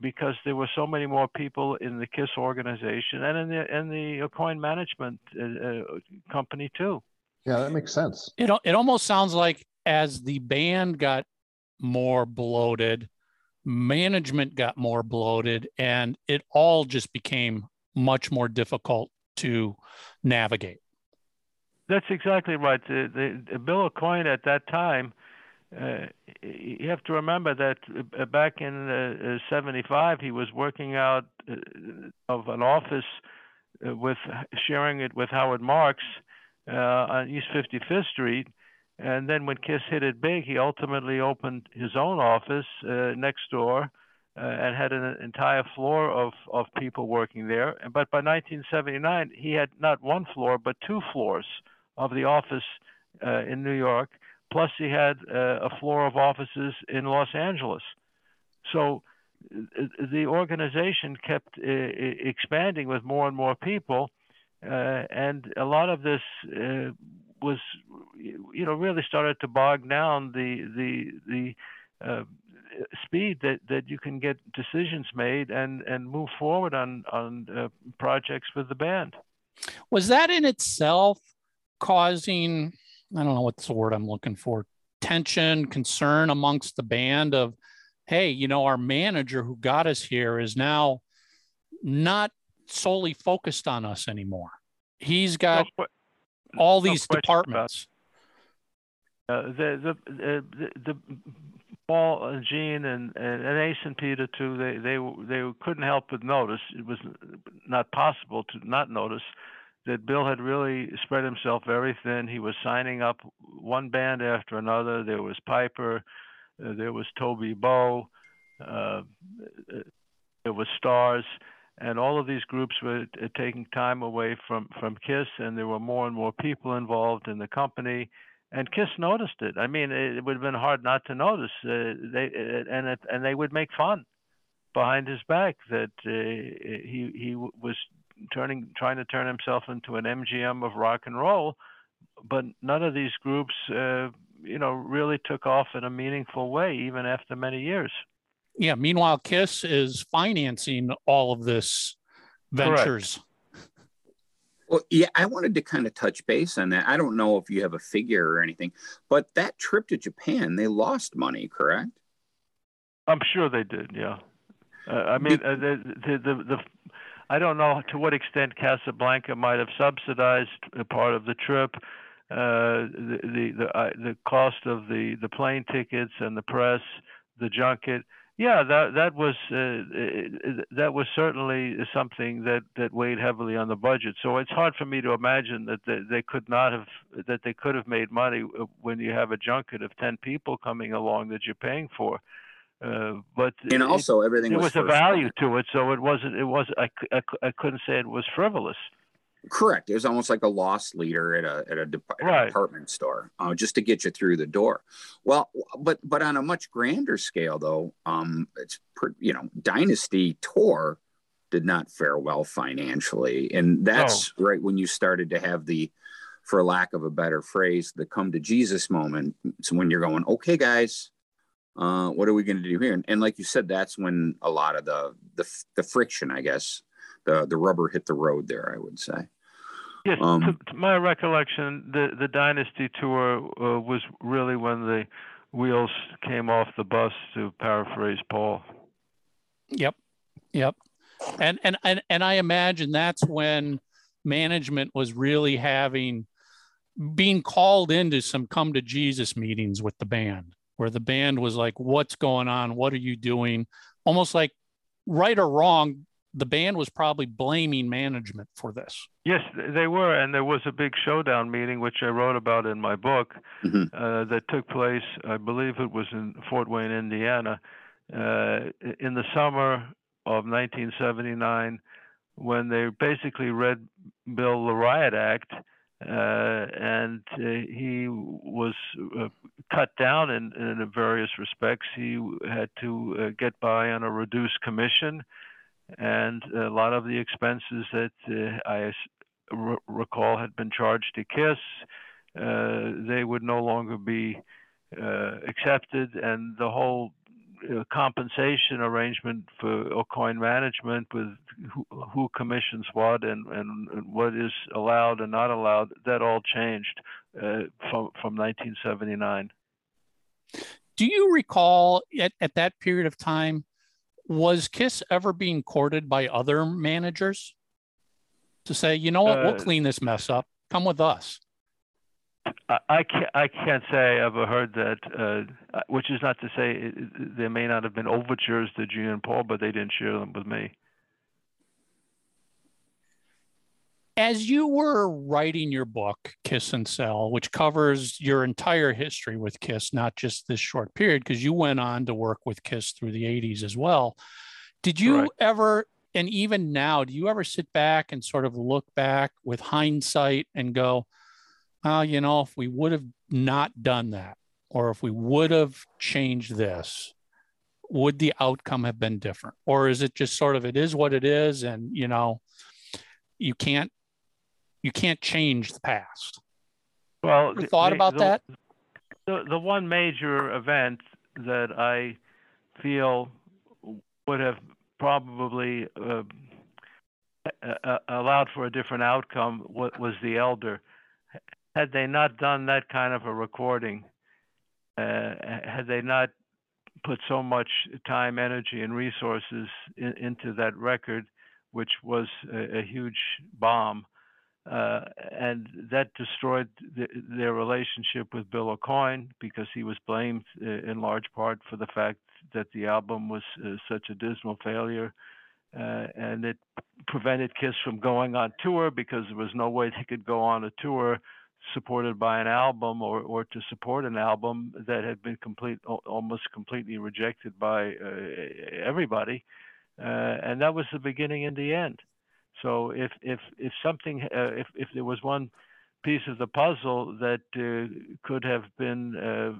because there were so many more people in the KISS organization and in the in the Aucoin management uh, uh, company too. Yeah, that makes sense. It it almost sounds like as the band got more bloated, management got more bloated, and it all just became much more difficult to navigate. That's exactly right. The, the, Bill Aucoin at that time uh, you have to remember that uh, back in '75, he was working out of an office with sharing it with Howard Marks on East 55th Street. And then when Kiss hit it big, he ultimately opened his own office next door uh, and had an entire floor of, of people working there. But by 1979, he had not one floor, but two floors of the office uh, in New York. Plus, he had uh, a floor of offices in Los Angeles. So uh, the organization kept uh, expanding with more and more people. Uh, and a lot of this was, you know, really started to bog down the the the speed that, that you can get decisions made and, and move forward on, on uh, projects with the band. Was that in itself causing, I don't know what's the word I'm looking for, tension, concern amongst the band of, hey, you know, our manager who got us here is now not solely focused on us anymore. He's got no, all these no departments. Uh, the, the, the, the Paul and Gene and, and, and Ace and Peter too, they they they couldn't help but notice. It was not possible to not notice that Bill had really spread himself very thin. He was signing up one band after another. There was Piper, uh, there was Toby Beau, uh, there was Starz, and all of these groups were uh, taking time away from from Kiss, and there were more and more people involved in the company and Kiss noticed it. I mean, it would have been hard not to notice. Uh, they uh, and it, and they would make fun behind his back that uh, he he was turning trying to turn himself into an MGM of rock and roll, but none of these groups, uh, you know, really took off in a meaningful way, even after many years. Yeah. Meanwhile, Kiss is financing all of this ventures. Correct. Well, yeah, I wanted to kind of touch base on that. I don't know if you have a figure or anything, but that trip to Japan, they lost money, correct? I'm sure they did. Yeah. Uh, I mean, uh, the, the, the the I don't know to what extent Casablanca might have subsidized a part of the trip. Uh, the the the, uh, the cost of the the plane tickets and the press, the junket yeah, that that was uh, that was certainly something that that weighed heavily on the budget. So it's hard for me to imagine that they, they could not have that they could have made money uh, when you have a junket of ten people coming along that you're paying for. Uh, but and also it, everything there was, was a value to it, so it wasn't. It was I, I, I couldn't say it was frivolous. Correct. It was almost like a loss leader at a at a, de- right. department store, uh, just to get you through the door. Well, but but on a much grander scale, though, um, it's you know, Dynasty tour did not fare well financially, and that's oh. right when you started to have the, for lack of a better phrase, the come to Jesus moment. So when you're going, okay, guys, uh, what are we going to do here? And, and, like you said, that's when a lot of the the, the friction, I guess, the the rubber hit the road there. I would say. Yes, um, to, to, my recollection, the the Dynasty tour uh, was really when the wheels came off the bus, to paraphrase Paul. Yep, yep, and and and and I imagine that's when management was really having being called into some come to Jesus meetings with the band, where the band was like, "What's going on? What are you doing?" Almost like right or wrong, the band was probably blaming management for this. Yes, they were, and there was a big showdown meeting, which I wrote about in my book, mm-hmm. uh, that took place. I believe it was in Fort Wayne, Indiana, uh, in the summer of 1979, when they basically read Bill the Riot Act. Uh, and uh, he was uh, cut down in, in various respects. He had to get by on a reduced commission and a lot of the expenses that I recall had been charged to KISS, they would no longer be accepted, and the whole uh, compensation arrangement for Aucoin management with who, who, commissions what and, and, what is allowed and not allowed, that all changed uh, from, from 1979. Do you recall at, at that period of time was Kiss ever being courted by other managers to say, you know what, uh, we'll clean this mess up. Come with us. I can't, I can't say I ever heard that, uh, which is not to say it, there may not have been overtures to Gene and Paul, but they didn't share them with me. As you were writing your book, Kiss and Sell, which covers your entire history with Kiss, not just this short period, because you went on to work with Kiss through the 80s as well. Did you Correct. ever, and even now, do you ever sit back and sort of look back with hindsight and go, oh, you know, if we would have not done that, or if we would have changed this, would the outcome have been different? Or is it just sort of it is what it is, and you know, you can't you can't change the past. Well, Ever thought the- about the- that? The, the one major event that I feel would have probably uh, allowed for a different outcome wa- was the elder. Had they not done that kind of a recording, uh, had they not put so much time, energy, and resources in, into that record, which was a, a huge bomb, uh, and that destroyed th- their relationship with Bill Aucoin because he was blamed uh, in large part for the fact that the album was uh, such a dismal failure. Uh, and it prevented Kiss from going on tour because there was no way they could go on a tour supported by an album or, or to support an album that had been complete almost completely rejected by uh, everybody uh, and that was the beginning and the end. So if if if something uh, if if there was one piece of the puzzle that uh, could have been uh,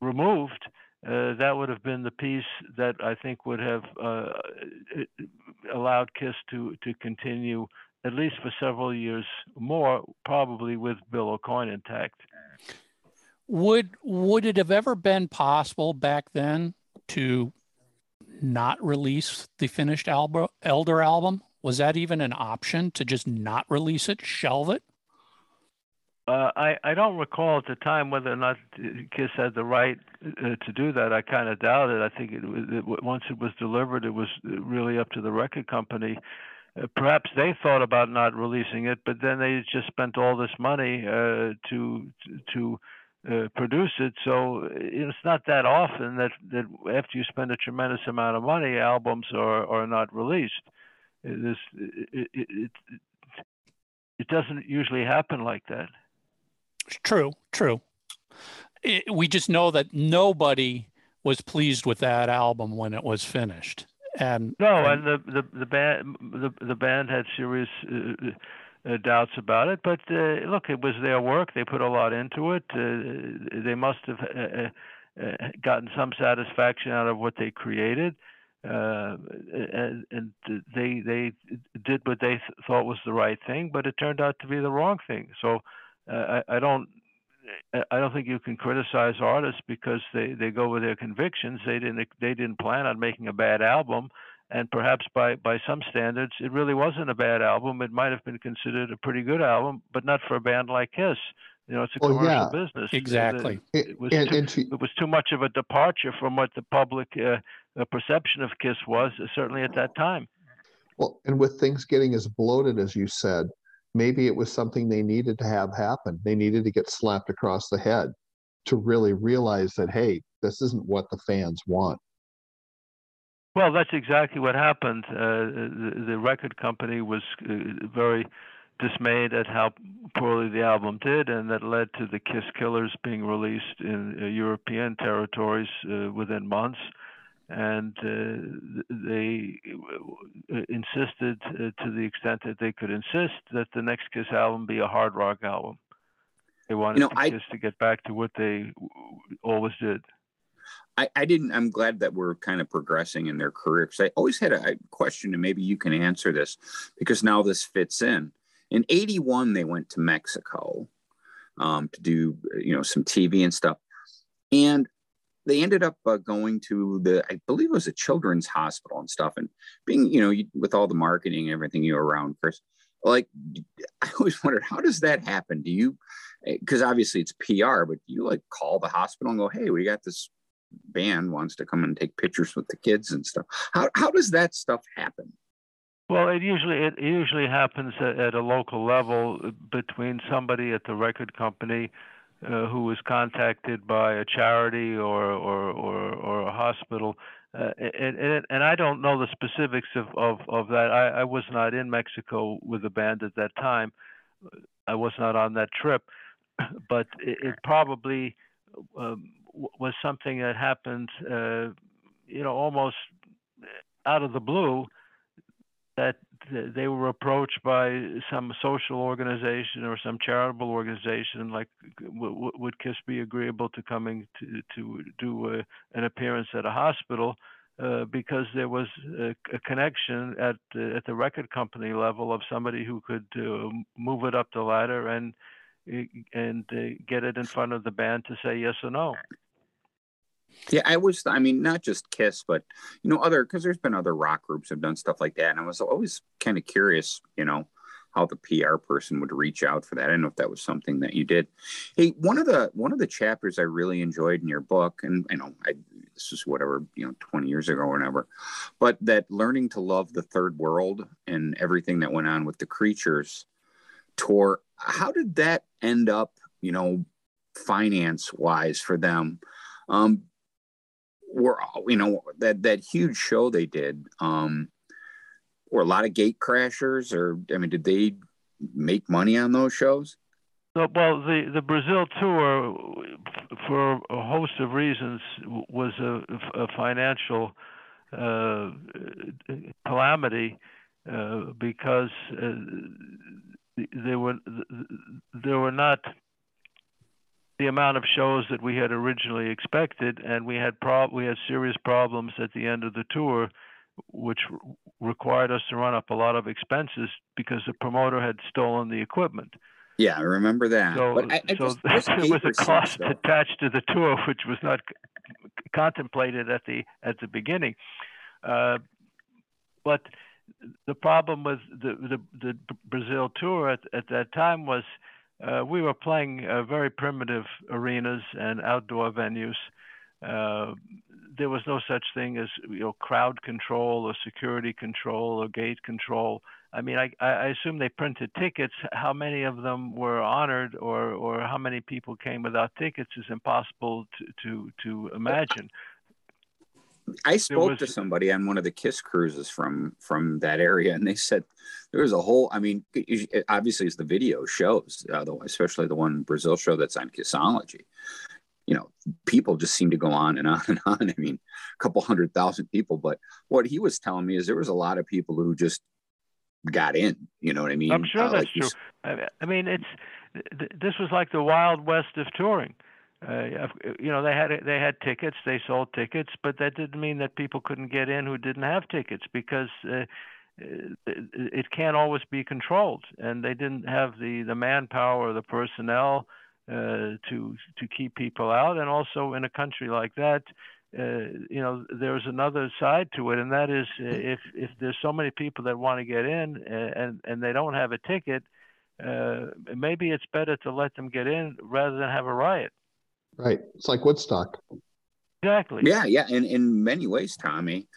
removed, uh, that would have been the piece that I think would have allowed Kiss to to continue at least for several years more, probably with Bill Aucoin intact. Would would it have ever been possible back then to not release the finished album, Elder album? Was that even an option to just not release it, shelve it? Uh, I, I don't recall at the time whether or not Kiss had the right uh, to do that. I kind of doubt it. I think it, it, once it was delivered, it was really up to the record company. Uh, perhaps they thought about not releasing it, but then they just spent all this money uh, to to uh, produce it. So it's not that often that, that after you spend a tremendous amount of money, albums are, are not released. It, is, it, it, it, it doesn't usually happen like that. True, true. It, we just know that nobody was pleased with that album when it was finished. And No, and- and the the the band the the band had serious uh, uh, doubts about it. But uh, look, it was their work. They put a lot into it. Uh, they must have uh, uh, gotten some satisfaction out of what they created, uh, and, and they they did what they th- thought was the right thing. But it turned out to be the wrong thing. So uh, I, I don't. I don't think you can criticize artists because they, they go with their convictions. They didn't they didn't plan on making a bad album, and perhaps by by some standards, it really wasn't a bad album. It might have been considered a pretty good album, but not for a band like Kiss. You know, it's a Well, commercial yeah. business. Exactly. It, it was and, too, and to, it was too much of a departure from what the public uh, uh, perception of Kiss was, uh, certainly at that time. Well, and with things getting as bloated as you said, maybe it was something they needed to have happen. They needed to get slapped across the head to really realize that, hey, this isn't what the fans want. Well, that's exactly what happened. Uh, the, the record company was uh, very dismayed at how poorly the album did, and that led to the Kiss Killers being released in uh, European territories uh, within months. And uh, they uh, insisted, uh, to the extent that they could insist, that the next Kiss album be a hard rock album. They wanted know, I- Kiss to get back to what they always did. I, I didn't. I'm glad that we're kind of progressing in their career because I always had a, a question, and maybe you can answer this because now this fits in. In '81, they went to Mexico um, to do you know some TV and stuff, and they ended up uh, going to the I believe it was a children's hospital and stuff, and being you know you, with all the marketing and everything you around, Chris. Like I always wondered, how does that happen? Do you? Because obviously it's PR, but do you like call the hospital and go, "Hey, we got this band wants to come and take pictures with the kids and stuff. How how does that stuff happen? Well, it usually it usually happens at, at a local level between somebody at the record company uh, who was contacted by a charity or or or, or a hospital. Uh, and, and, and I don't know the specifics of, of, of that. I, I was not in Mexico with the band at that time. I was not on that trip, but it, it probably um, was something that happened, uh, you know, almost out of the blue that they were approached by some social organization or some charitable organization like would kiss be agreeable to coming to to do a, an appearance at a hospital uh, because there was a, a connection at at the record company level of somebody who could uh, move it up the ladder and and uh, get it in front of the band to say yes or no. Yeah, I was. I mean, not just Kiss, but you know, other because there's been other rock groups have done stuff like that, and I was always kind of curious, you know, how the PR person would reach out for that. I don't know if that was something that you did. Hey, one of the one of the chapters I really enjoyed in your book, and you know I, this is whatever you know, 20 years ago or whatever, but that learning to love the third world and everything that went on with the creatures tour. How did that end up, you know, finance wise for them? Um, were you know that that huge show they did um were a lot of gate crashers or i mean did they make money on those shows? Well the the brazil tour for a host of reasons was a, a financial uh, calamity uh, because uh, there were there were not the amount of shows that we had originally expected, and we had prob- we had serious problems at the end of the tour, which required us to run up a lot of expenses because the promoter had stolen the equipment. Yeah, I remember that. So, I, I so just, there was a cost though. attached to the tour, which was not c- contemplated at the at the beginning. Uh, but the problem with the, the, the Brazil tour at, at that time was uh, we were playing uh, very primitive arenas and outdoor venues. Uh, there was no such thing as you know crowd control or security control or gate control. I mean, I, I assume they printed tickets. How many of them were honored, or or how many people came without tickets, is impossible to to, to imagine. I spoke was, to somebody on one of the Kiss cruises from from that area, and they said there was a whole. I mean, obviously, as the video shows, uh, especially the one Brazil show that's on Kissology. You know, people just seem to go on and on and on. I mean, a couple hundred thousand people. But what he was telling me is there was a lot of people who just got in. You know what I mean? I'm sure uh, that's like true. I mean, it's this was like the wild west of touring uh, you know they had they had tickets they sold tickets but that didn't mean that people couldn't get in who didn't have tickets because uh, it can't always be controlled and they didn't have the the manpower or the personnel uh, to to keep people out and also in a country like that uh, you know there's another side to it and that is uh, if if there's so many people that want to get in uh, and and they don't have a ticket uh, maybe it's better to let them get in rather than have a riot Right. It's like Woodstock. Exactly. Yeah, yeah. In in many ways, Tommy,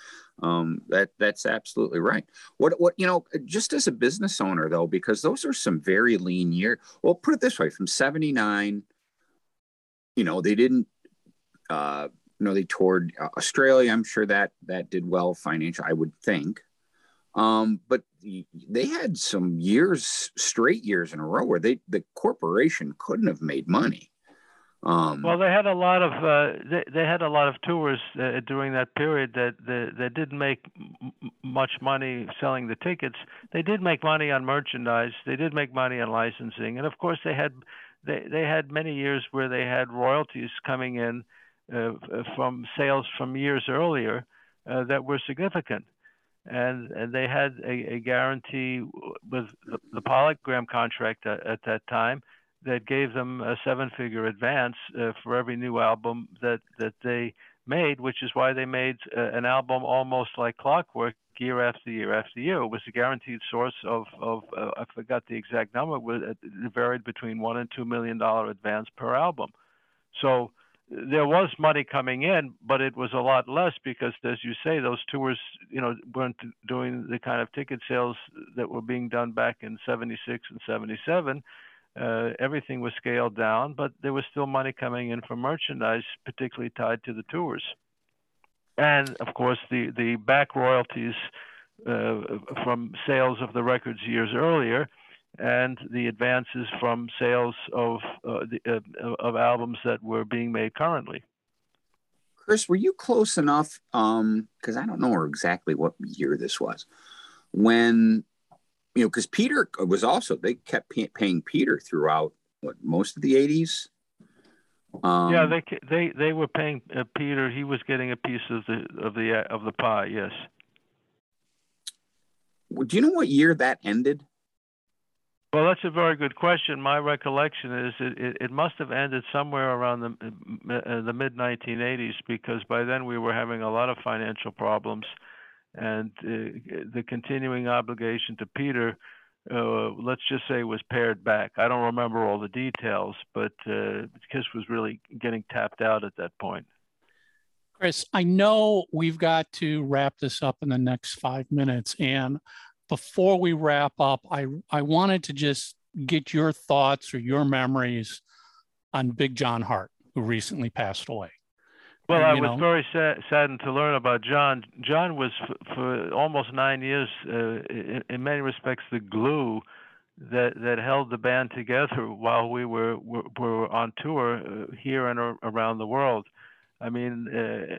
um, that that's absolutely right. What what you know, just as a business owner though, because those are some very lean years. Well, put it this way: from '79, you know, they didn't. Uh, you know, they toured Australia. I'm sure that that did well financially. I would think. Um, but they had some years, straight years in a row, where they the corporation couldn't have made money. Um, well, they had a lot of uh, they, they had a lot of tours uh, during that period that they, they didn't make m- much money selling the tickets. They did make money on merchandise. They did make money on licensing, and of course they had they they had many years where they had royalties coming in uh, from sales from years earlier uh, that were significant. And, and they had a, a guarantee with the, the Polygram contract at, at that time that gave them a seven-figure advance uh, for every new album that that they made, which is why they made uh, an album almost like clockwork year after year after year. It was a guaranteed source of of uh, I forgot the exact number. It varied between one and two million dollar advance per album. So there was money coming in, but it was a lot less because, as you say, those tours, you know, weren't doing the kind of ticket sales that were being done back in '76 and '77. Uh, everything was scaled down, but there was still money coming in from merchandise, particularly tied to the tours. And of course, the the back royalties uh, from sales of the records years earlier and the advances from sales of uh, the, uh, of albums that were being made currently. Chris, were you close enough? Because um, I don't know exactly what year this was when you know because Peter was also they kept pay- paying Peter throughout what most of the eighties. Um, yeah, they they they were paying uh, Peter. He was getting a piece of the of the uh, of the pie. Yes. Do you know what year that ended? Well, that's a very good question. My recollection is it, it, it must have ended somewhere around the uh, the mid 1980s because by then we were having a lot of financial problems, and uh, the continuing obligation to Peter, uh, let's just say, was pared back. I don't remember all the details, but uh, Kiss was really getting tapped out at that point. Chris, I know we've got to wrap this up in the next five minutes, and before we wrap up, I, I wanted to just get your thoughts or your memories on Big John Harte, who recently passed away. Well, I was know, very sad, saddened to learn about John. John was f- for almost nine years, uh, in, in, many respects, the glue that that held the band together while we were were, were on tour uh, here and around the world. I mean, uh,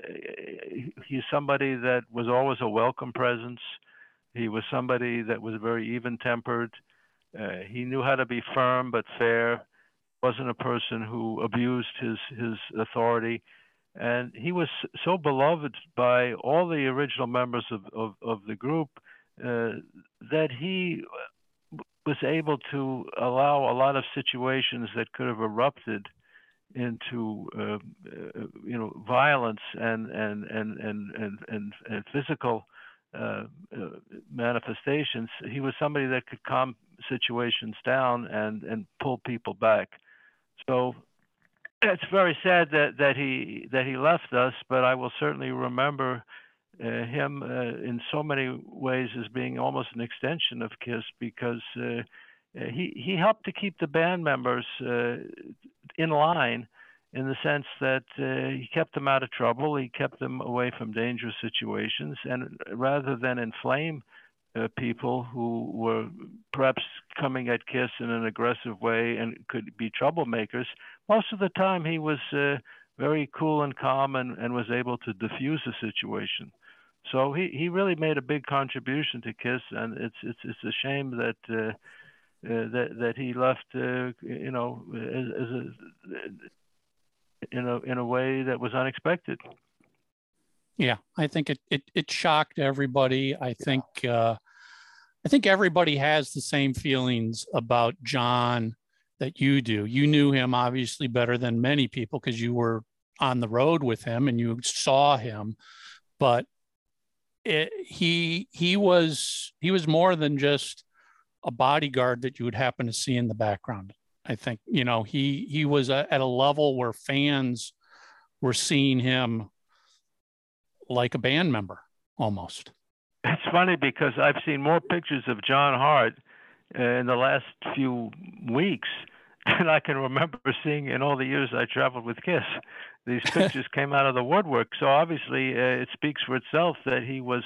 he's somebody that was always a welcome presence. He was somebody that was very even tempered. Uh, he knew how to be firm but fair. wasn't a person who abused his his authority, and he was so beloved by all the original members of of, of the group uh, that he was able to allow a lot of situations that could have erupted into uh, uh, you know violence and and and and and and, and physical uh, uh, manifestations, he was somebody that could calm situations down and and pull people back. So it's very sad that that he that he left us, but I will certainly remember uh, him uh, in so many ways as being almost an extension of Kiss because uh, he he helped to keep the band members uh, in line in the sense that uh, he kept them out of trouble, he kept them away from dangerous situations, and rather than inflame uh, people who were perhaps coming at Kiss in an aggressive way and could be troublemakers, most of the time he was uh, very cool and calm and, and was able to diffuse the situation. So he, he really made a big contribution to Kiss, and it's it's it's a shame that uh, uh, that that he left, uh, you know, as, as a in a in a way that was unexpected. Yeah, I think it it, it shocked everybody. I think uh, I think everybody has the same feelings about John that you do. You knew him obviously better than many people because you were on the road with him and you saw him, but it, he he was he was more than just a bodyguard that you would happen to see in the background. I think you know he he was a, at a level where fans were seeing him like a band member almost. It's funny because I've seen more pictures of John Harte uh, in the last few weeks than I can remember seeing in all the years I traveled with Kiss. These pictures came out of the woodwork, so obviously uh, it speaks for itself that he was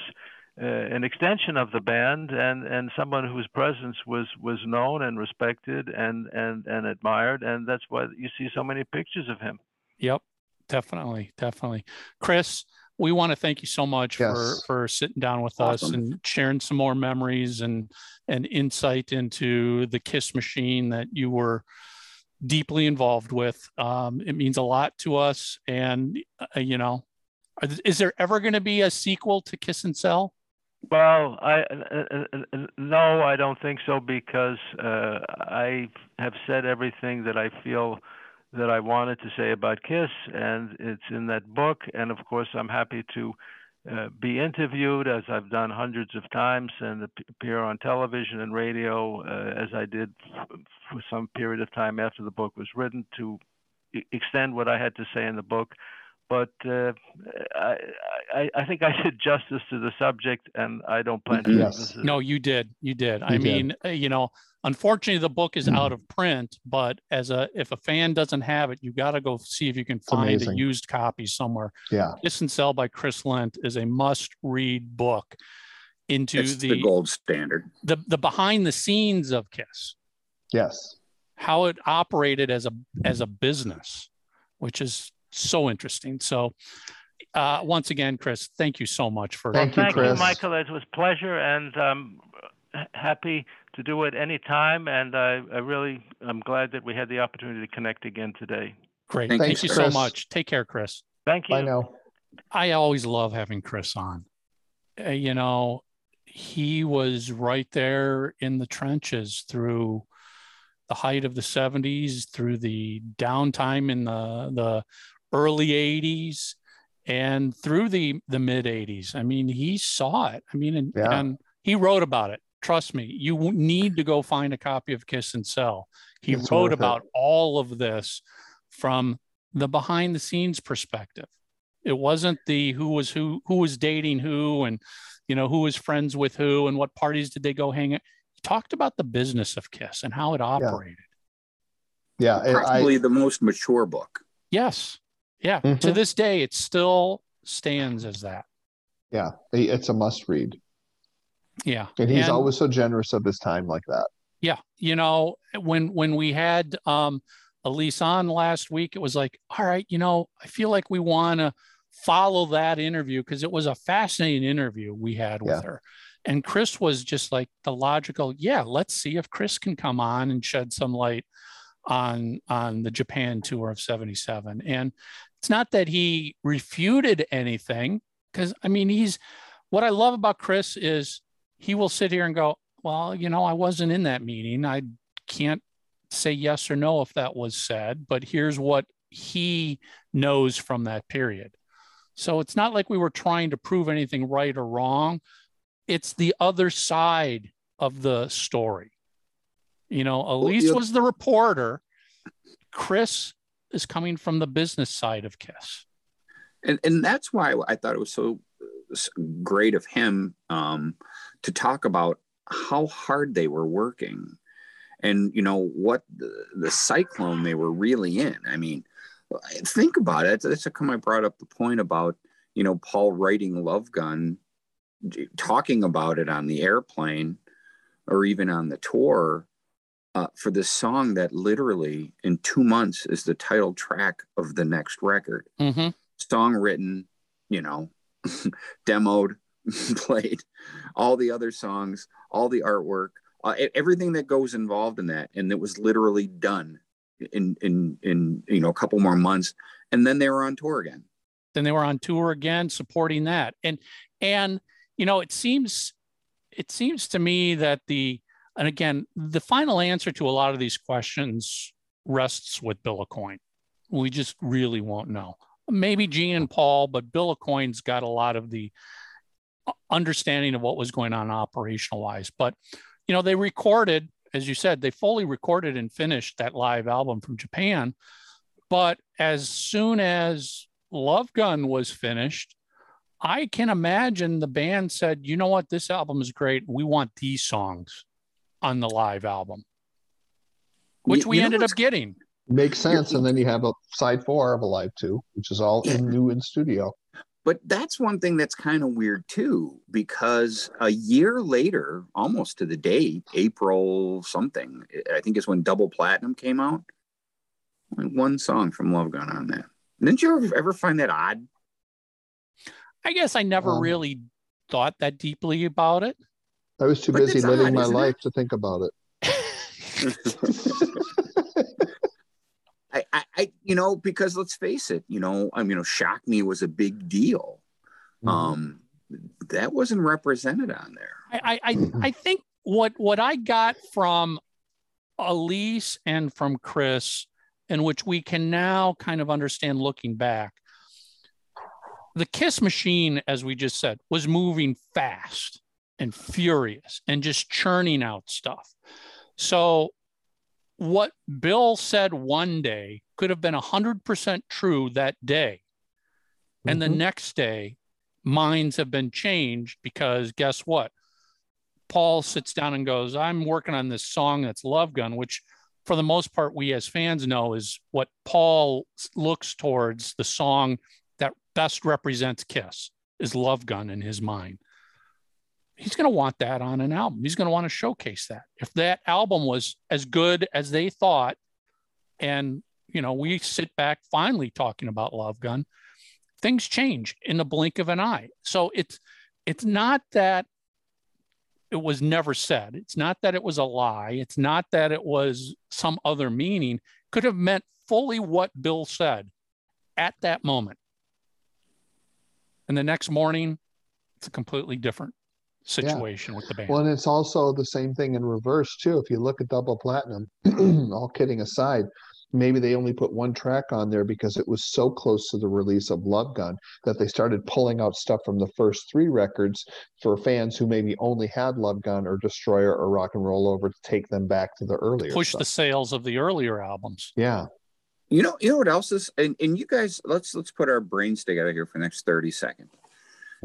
uh, an extension of the band and and someone whose presence was was known and respected and and and admired and that's why you see so many pictures of him yep definitely definitely chris we want to thank you so much yes. for for sitting down with awesome. us and sharing some more memories and and insight into the kiss machine that you were deeply involved with um, it means a lot to us and uh, you know is there ever going to be a sequel to kiss and sell well, I uh, uh, no, I don't think so because uh, I have said everything that I feel that I wanted to say about Kiss, and it's in that book. And of course, I'm happy to uh, be interviewed as I've done hundreds of times and appear on television and radio uh, as I did for some period of time after the book was written to extend what I had to say in the book. But uh, I, I, I think I did justice to the subject, and I don't plan to. Yes. No, you did. You did. I did. mean, uh, you know, unfortunately, the book is out of print. But as a if a fan doesn't have it, you got to go see if you can find a used copy somewhere. Yeah. Kiss and Sell by Chris Lendt is a must-read book into It's the, the gold standard. the the behind the scenes of Kiss, Yes. how it operated as a as a business, which is so interesting. So, uh, once again, Chris, thank you so much for Thank you, Chris. you, Michael. It was a pleasure, and um, happy to do it anytime. And I, I really, I'm glad that we had the opportunity to connect again today. Great. Thanks, Thank you so much. Take care, Chris. Thank you. I know. I always love having Chris on. Uh, you know, he was right there in the trenches through the height of the 70s, through the downtime in the the early 80s and through the the mid 80s. I mean, he saw it. I mean, and, Yeah. and he wrote about it. Trust me, you need to go find a copy of Kiss and Sell. He It's wrote worth it. about all of this from the behind the scenes perspective. It wasn't the who was who who was dating who and you know who was friends with who and what parties did they go hang at. He talked about the business of Kiss and how it operated. Yeah. and I, Probably the most mature book. Yes. Yeah. To Mhm. this day, it still stands as that. yeah. It's a must read. Yeah. And he's And- always so generous of his time like that. Yeah. You know, when when we had um Elise on last week, it was like, all right, you know, I feel like we want to follow that interview because it was a fascinating interview we had with Yeah. her. And Chris was just like the logical, yeah, let's see if Chris can come on and shed some light on on the Japan tour of 77. And it's not that he refuted anything, because I mean, he's what I love about Chris is he will sit here and go, Well, you know, I wasn't in that meeting. I can't say yes or no if that was said, but here's what he knows from that period. So it's not like we were trying to prove anything right or wrong. It's the other side of the story. You know, Elise you- was the reporter. Chris is coming from the business side of Kiss. and and that's why I thought it was so great of him um, to talk about how hard they were working, and you know what the, the cyclone they were really in. I mean, think about it. That's how come I brought up the point about you know Paul writing Love Gun, talking about it on the airplane, or even on the tour. Uh, for this song that literally in two months is the title track of the next record Mm-hmm. song written, you know, demoed, played, all the other songs, all the artwork, uh, everything that goes involved in that, and it was literally done in in in you know a couple more months, and then they were on tour again. then they were on tour again supporting that and and you know it seems it seems to me that the and again the final answer to a lot of these questions rests with bill Aucoin. we just really won't know. Maybe gene and paul but bill Aucoin's got a lot of the understanding of what was going on operational wise but you know they recorded as you said they fully recorded and finished that live album from japan. But as soon as Love Gun was finished, I can imagine the band said, you know what, this album is great. We want these songs on the live album, which You- we you ended up getting. Makes sense. And then you have a side four of a live 2, which is all in new in studio. But that's one thing that's kind of weird too, because a year later, almost to the date, April something, I think is when Double Platinum came out. Only One song from Love Gun on that. Didn't you ever, ever find that odd? I guess I never Um, really thought that deeply about it. I was too But busy living odd, my isn't it? life to think about it. I, I, I, you know, because let's face it, you know, I mean, you know, Shock Me was a big deal. Mm-hmm. Um, that wasn't represented on there. I, I, I- I think what what I got from Elise and from Chris, and which we can now kind of understand looking back, the Kiss machine, as we just said, was moving fast and furious and just churning out stuff. So what Bill said one day could have been 100% true that day. And the Mhm. next day, minds have been changed because guess what? Paul sits down and goes, I'm working on this song that's Love Gun, which for the most part, we as fans know is what Paul looks towards the song that best represents Kiss is Love Gun in his mind. He's going to want that on an album. He's going to want to showcase that. If that album was as good as they thought, and you know, we sit back finally talking about Love Gun, things change in the blink of an eye. So it's it's not that it was never said. It's not that it was a lie. It's not that it was some other meaning. Could have meant fully what Bill said at that moment. And the next morning, it's completely different situation with the band. Well, and it's also the same thing in reverse too. If you look at Double Platinum, all kidding aside, maybe they only put one track on there because it was so close to the release of Love Gun that they started pulling out stuff from the first three records for fans who maybe only had Love Gun or Destroyer or Rock and Roll Over to take them back to the earlier Push stuff. the sales of the earlier albums. Yeah. You know, you know what else is, and, and you guys, let's let's put our brains together here for the next 30 seconds.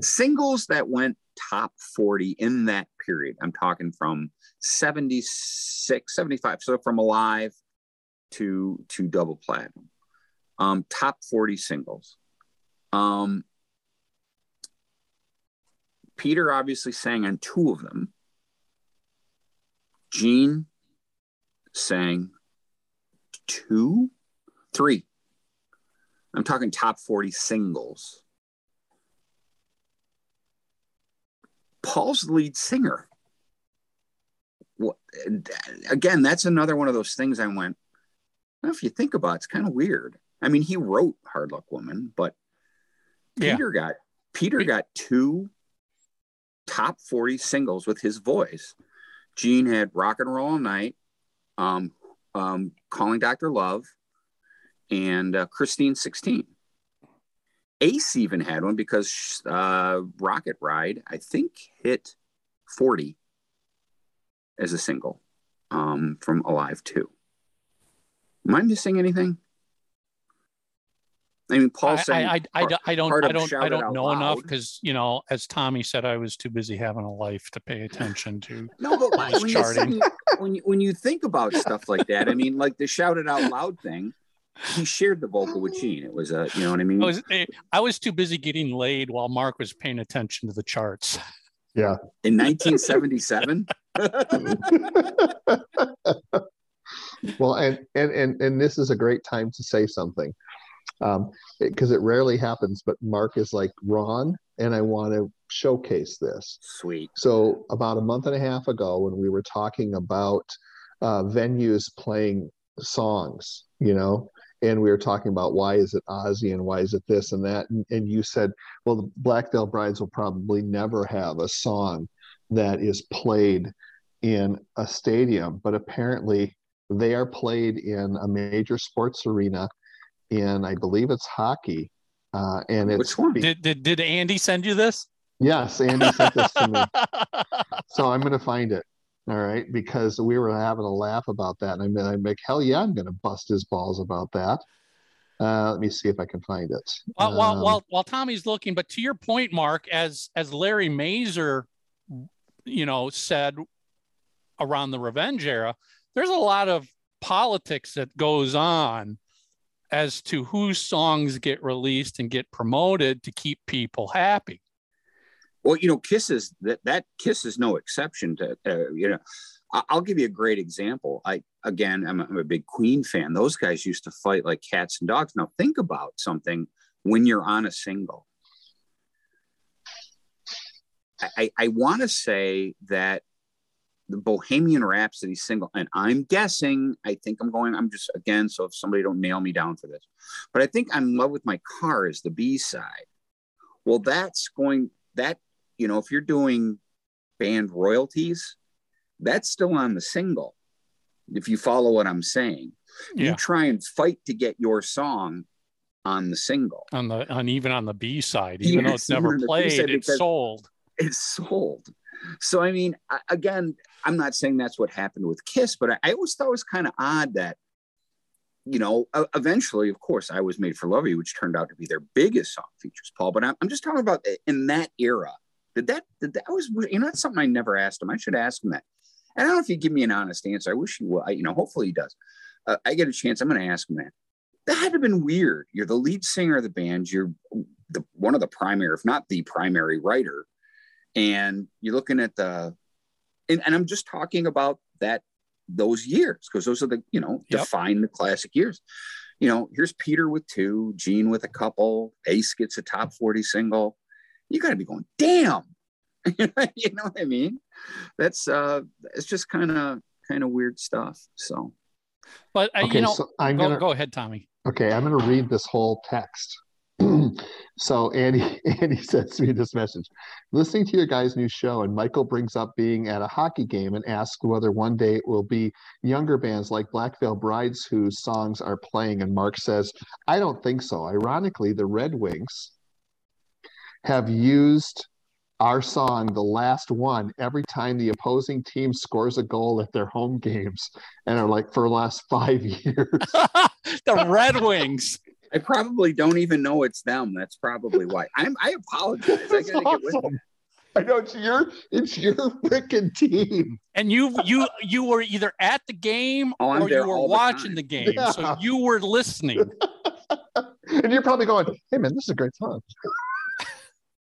Singles that went top 40 in that period. I'm talking from 76, 75. So from Alive to to Double Platinum. Um, top 40 singles. Um, Peter obviously sang on two of them. Gene sang two, three. I'm talking top 40 singles. Paul's the lead singer. What, again, that's another one of those things I went, well, if you think about it, it's kind of weird. I mean, he wrote Hard Luck Woman, but Yeah. Peter got Peter got two top 40 singles with his voice. Gene had Rock and Roll All Night, um, um, Calling Dr. Love, and uh, Christine 16. Ace even had one because uh, Rocket Ride, I think, hit 40 as a single um, from Alive 2. Am I missing anything? I mean, Paul said, I, I, I, don't- I don't, I don't, I don't know enough because you know, as Tommy said, I was too busy having a life to pay attention to. No, but when, charting. You, when you when you think about stuff like that, I mean, like the shout it out loud thing, he shared the vocal with Gene. It was a, you know what I mean? I was, eh, I was too busy getting laid while Mark was paying attention to the charts. Yeah. In 1977. well, and, and and and this is a great time to say something, um, because it rarely happens. But Mark is like Ron, and I want to showcase this. Sweet. So about a month and a half ago, when we were talking about uh, venues playing songs, you know, and we were talking about why is it Ozzy and why is it this and that, and, and you said, well, the Black Veil Brides will probably never have a song that is played in a stadium, but apparently they are played in a major sports arena, in I believe it's hockey, uh, and it's Which one? Did, did, did Andy send you this? yes, Andy sent this to me. So I'm going to find it. All right. Because we were having a laugh about that. And I'm, I'm like, hell yeah, I'm going to bust his balls about that. Uh, let me see if I can find it. while, while, Um, while, while Tommy's looking, but to your point, Mark, as as Larry Mazer, you know, said around the revenge era, there's a lot of politics that goes on as to whose songs get released and get promoted to keep people happy. Well, you know, Kiss is that that Kiss is no exception to uh, you know. I'll give you a great example. I again, I'm a, I'm a big Queen fan. Those guys used to fight like cats and dogs. Now think about something when you're on a single. I, I, I want to say that the Bohemian Rhapsody single, and I'm guessing, I think I'm going, I'm just again, so if somebody don't nail me down for this, but I think I'm in love with my car is the B side. Well, that's going that, you know, if you're doing band royalties, that's still on the single. If you follow what I'm saying, Yeah. you try and fight to get your song on the single. On the on even on the B side, even though it's never even on the played, it's sold. It's sold. so I mean, again, I'm not saying that's what happened with Kiss, but I, I always thought it was kind of odd that, you know, uh, eventually, of course, I was made for love you, which turned out to be their biggest song features, Paul. But I'm, I'm just talking about in that era. Did that? Did that was you know that's something I never asked him. I should ask him that. And I don't know if he'd give me an honest answer. I wish he will. I, you know, hopefully he does. Uh, I get a chance. I'm going to ask him that. That had to have been weird. You're the lead singer of the band. You're the one of the primary, if not the primary writer, and you're looking at the. And, and I'm just talking about that those years because those are the you know yep. define the classic years. You know, here's Peter with two, Gene with a couple, Ace gets a top 40 single. You got to be going, damn. you know what I mean? That's uh, it's just kind of kind of weird stuff. So, but uh, okay, you know, so I'm go, gonna, go ahead, Tommy. Okay, I'm going to read this whole text. so Andy Andy sends me this message. Listening to your guys' new show, and Michael brings up being at a hockey game and asks whether one day it will be younger bands like Black Veil Brides whose songs are playing. And Mark says, I don't think so. Ironically, the Red Wings have used our song, the last one, every time the opposing team scores a goal at their home games, and are like for the last five years. the Red Wings. I probably don't even know it's them. That's probably why. I'm. I apologize. I gotta awesome. get with I know it's your it's your freaking team. And you you you were either at the game oh, or you were watching the, the game. Yeah. So you were listening. and you're probably going, hey man, this is a great song.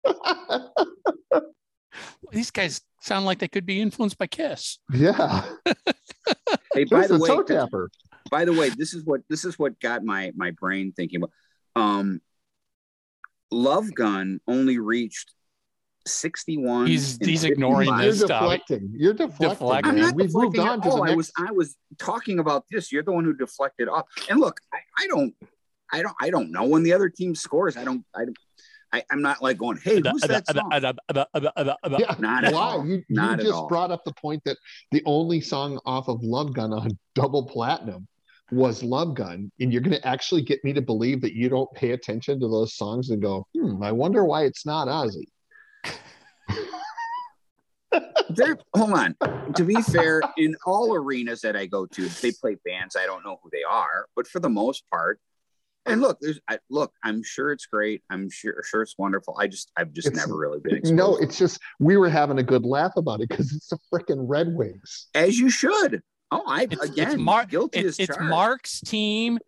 These guys sound like they could be influenced by Kiss. Yeah. hey, by the, the way, toe tapper. by the way, this is what this is what got my my brain thinking about. Um, Love Gun only reached 61. He's he's ignoring this You're stuff. Deflecting. You're deflecting. deflecting. I'm not We've moved on to the next... I was I was talking about this. You're the one who deflected off. And look, I, I don't I don't I don't know when the other team scores. I don't I don't I, am not like going, hey, who's that song? yeah, not at all. You, you just brought up the point that the only song off of Love Gun on double platinum was Love Gun, and you're going to actually get me to believe that you don't pay attention to those songs and go, hmm, I wonder why it's not Ozzy. there, hold on. To be fair, in all arenas that I go to, they play bands. I don't know who they are, but for the most part, and look, there's I, look. I'm sure it's great. I'm sure sure it's wonderful. I just I've just it's, never really been. Exposed. No, it's just we were having a good laugh about it because it's the freaking Red Wings. As you should. Oh, I it's, again it's Mark, guilty it's, as It's Mark's team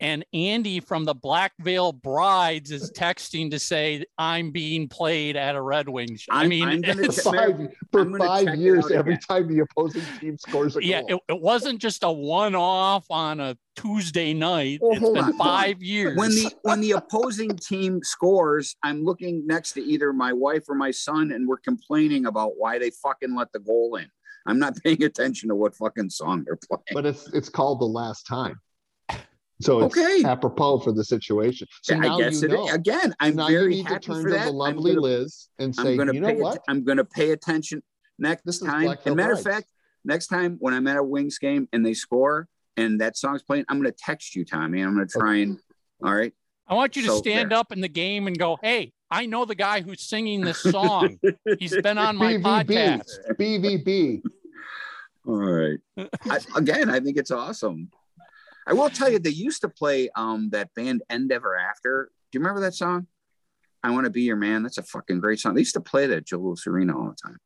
and Andy from the Black Veil Brides is texting to say I'm being played at a Red Wings. I mean, for five, for five years, every time the opposing team scores a yeah, goal. It, it wasn't just a one-off on a Tuesday night. Oh, it's been on. five years. When the when the opposing team scores, I'm looking next to either my wife or my son, and we're complaining about why they fucking let the goal in. I'm not paying attention to what fucking song they're playing. But it's it's called the last time. So it's okay. apropos for the situation. So yeah, I guess it know. again. I'm now very you need happy to turn for to the lovely gonna, Liz and say, you know what? I'm going to pay attention next this time. And matter of fact, next time when I'm at a Wings game and they score and that song's playing, I'm going to text you, Tommy. I'm going to try and. All right. I want you to so stand there. up in the game and go, "Hey, I know the guy who's singing this song. He's been on my BVB. podcast." BVB. All right. I, again, I think it's awesome. I will tell you, they used to play um, that band Endeverafter. Do you remember that song? I Want to Be Your Man. That's a fucking great song. They used to play that Joe Louis Arena all the time.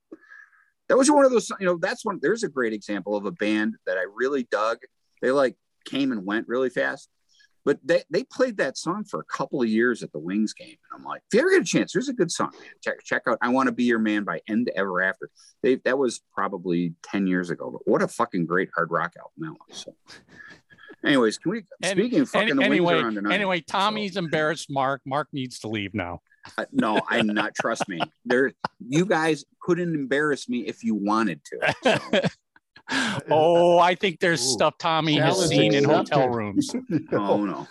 That was one of those, you know, that's one, there's a great example of a band that I really dug. They like came and went really fast, but they, they played that song for a couple of years at the Wings game. And I'm like, if you ever get a chance, there's a good song. Check, check out I Want to Be Your Man by Endeverafter. They, that was probably 10 years ago, but what a fucking great hard rock album that was. So Anyways, can we? speaking of fucking the anyway, wings are on tonight. Anyway, Tommy's so. embarrassed. Mark. Mark needs to leave now. Uh, no, I'm not. Trust me. There, you guys couldn't embarrass me if you wanted to. So. oh, I think there's Ooh, stuff Tommy has seen in hotel rooms. oh no,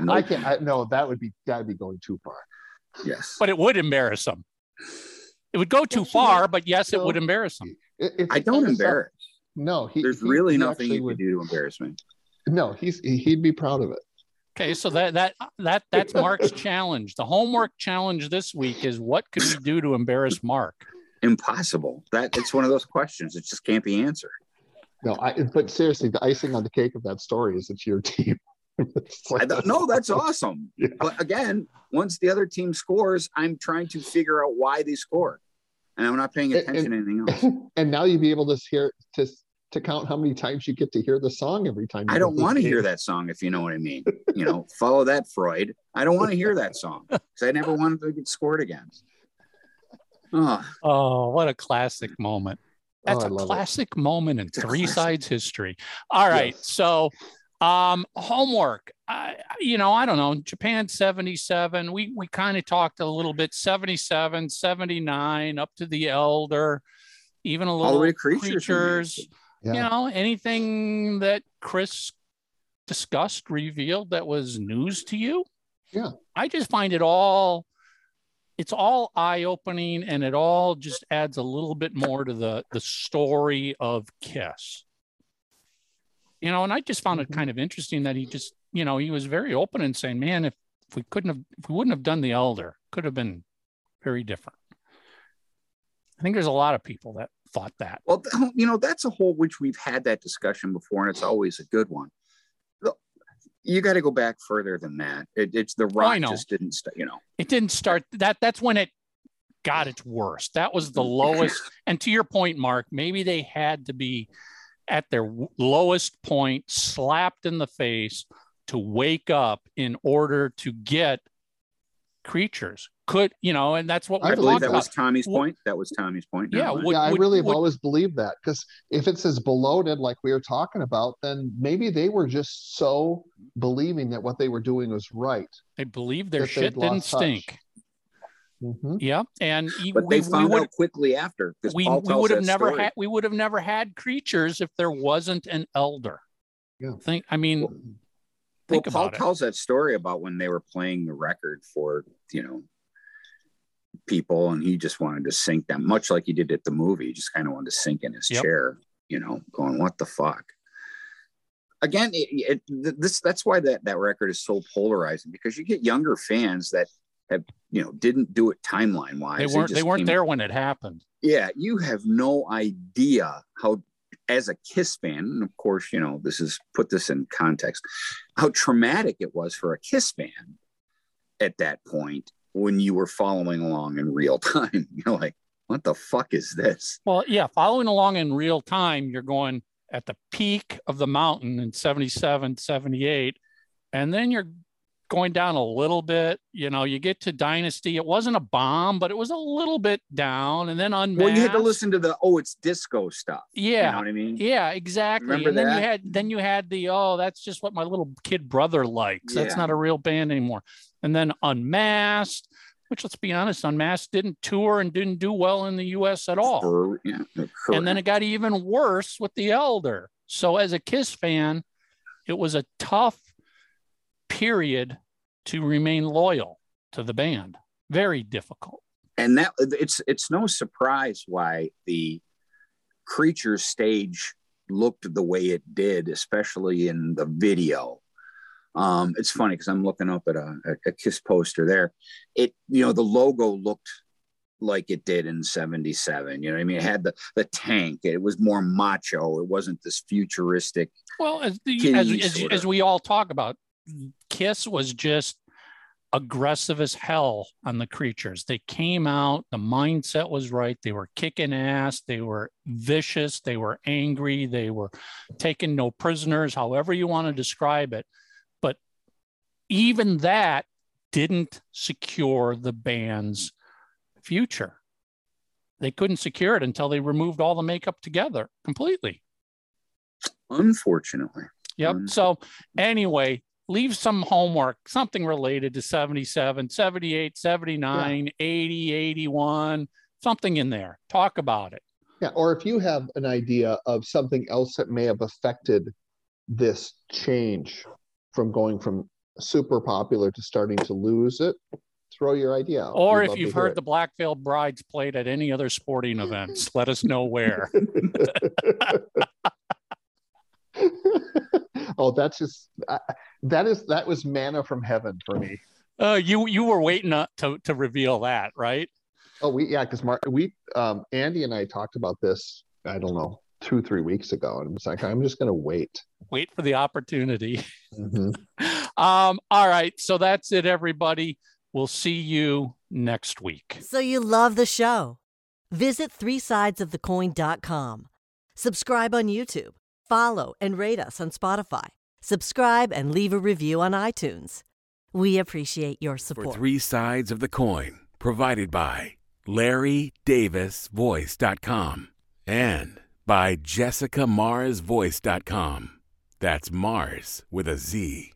no. I can't. I, no, that would be that would be going too far. Yes, but it would embarrass him. It would go too far, but yes, it would embarrass him. It, I don't embarrass. No, he, there's he, really he nothing you would, could do to embarrass me. No, he's he'd be proud of it. Okay, so that that that that's Mark's challenge. The homework challenge this week is what could we do to embarrass Mark? impossible. That it's one of those questions. It just can't be answered. No, I, but seriously, the icing on the cake of that story is it's your team. It's like- I don't. That's awesome. Yeah. But again, once the other team scores, I'm trying to figure out why they scored, and I'm not paying And- attention to anything else. and now you'd be able to hear to to count how many times you get to hear the song every time. you I don't want to hear that song, if you know what I mean. You know, follow that Freud. I don't want to hear that song because I never wanted to get scored against. Oh, Oh, what a classic moment. That's Oh, I a love it. classic moment in It's three classic. sides history. All right. Yes. So um homework. I you know, I don't know. Japan 77. We we kind of talked a little bit 77, 79 up to the elder, even a little the creatures. creatures. Yeah. You know, anything that Chris discussed, revealed that was news to you? Yeah. I just find it all it's all eye-opening and it all just adds a little bit more to the the story of Kiss. You know, and I just found it Mhm. kind of interesting that he just, you know, he was very open and saying, "Man, if, if we couldn't have if we wouldn't have done the elder, could have been very different." I think there's a lot of people that thought that. Well, you know, that's a whole which we've had that discussion before, and it's always a good one. You got to go back further than that. It, it's the oh, rock Oh, just didn't, st- you know. it didn't start that that's when it got its worst that was the lowest and to your point mark maybe they had to be at their lowest point slapped in the face to wake up in order to get creatures could you know and that's what I we're believe believe talking that was Tommy's Well- point. That was Tommy's point. Yeah, would- yeah, I really have always believed that because if it's as bloated like we were talking about, then maybe they were just so believing that what they were doing was right. they believed their shit didn't touch. stink Mhm. yeah and but we, they we found would out quickly after because we, we would have never story. had we would have never had creatures if there wasn't an elder Yeah. think i mean Well, think well, Paul about it. tells that story about when they were playing the record for you know people, and he just wanted to sink them, much like he did at the movie. He just kind of wanted to sink in his Yep. chair, you know, going, "What the fuck." Again, it, it, this that's why that that record is so polarizing because you get younger fans that have you know didn't do it timeline wise. they weren't they weren't there when it happened yeah, you have no idea how, as a Kiss fan, and of course, you know, this is put this in context, how traumatic it was for a Kiss fan at that point when you were following along in real time. You're like, what the fuck is this? Well, yeah, following along in real time, you're going at the peak of the mountain in 77, 78, and then you're going down a little bit. You know, you get to Dynasty. It wasn't a bomb, but it was a little bit down, and then Unmasked. Well, you had to listen to the, oh, it's disco stuff. You know Yeah. what I mean? Yeah, exactly. Remember and then you had then you had the oh, that's just what my little kid brother likes. That's not a real band anymore. And then Unmasked, which let's be honest, Unmasked didn't tour and didn't do well in the US at all. For- yeah, and then it got even worse with the elder. So as a kiss fan it was a tough period to remain loyal to the band. Very difficult. And that it's it's no surprise why the creature stage looked the way it did especially in the video um it's funny because i'm looking up at a, a kiss poster there. It you know the logo looked like it did in 77 you know what i mean? It had the the tank. It was more macho. It wasn't this futuristic well as, the, as, as, as we all talk about kiss was just aggressive as hell on the creatures. They came out the mindset was right. They were kicking ass. They were vicious. They were angry. They were taking no prisoners however you want to describe it even that didn't secure the band's future they couldn't secure it until they removed all the makeup together completely unfortunately Yep. So anyway, leave some homework, something related to 77, 78, 79, 80, 81, something in there. Talk about it. Yeah, or if you have an idea of something else that may have affected this change from going from super popular to starting to lose it, throw your idea out. Or We'd if you've heard it. the Black Veiled Brides played at any other sporting events, let us know where. oh, that's just uh, that is that was manna from heaven for me. Uh, you you were waiting uh, to to reveal that, right? Oh, we yeah, because Mark, we um, Andy and I talked about this. I don't know two three weeks ago, and it's like I'm just going to wait. Wait for the opportunity. Mhm. Um, all right, so that's it, everybody. We'll see you next week. So you love the show? Visit 3sidesofthecoin.com. Subscribe on YouTube. Follow and rate us on Spotify. Subscribe and leave a review on iTunes. We appreciate your For support. three sides of the coin, provided by LarryDavisVoice.com and by JessicaMarzVoice.com. That's Mars with a Z.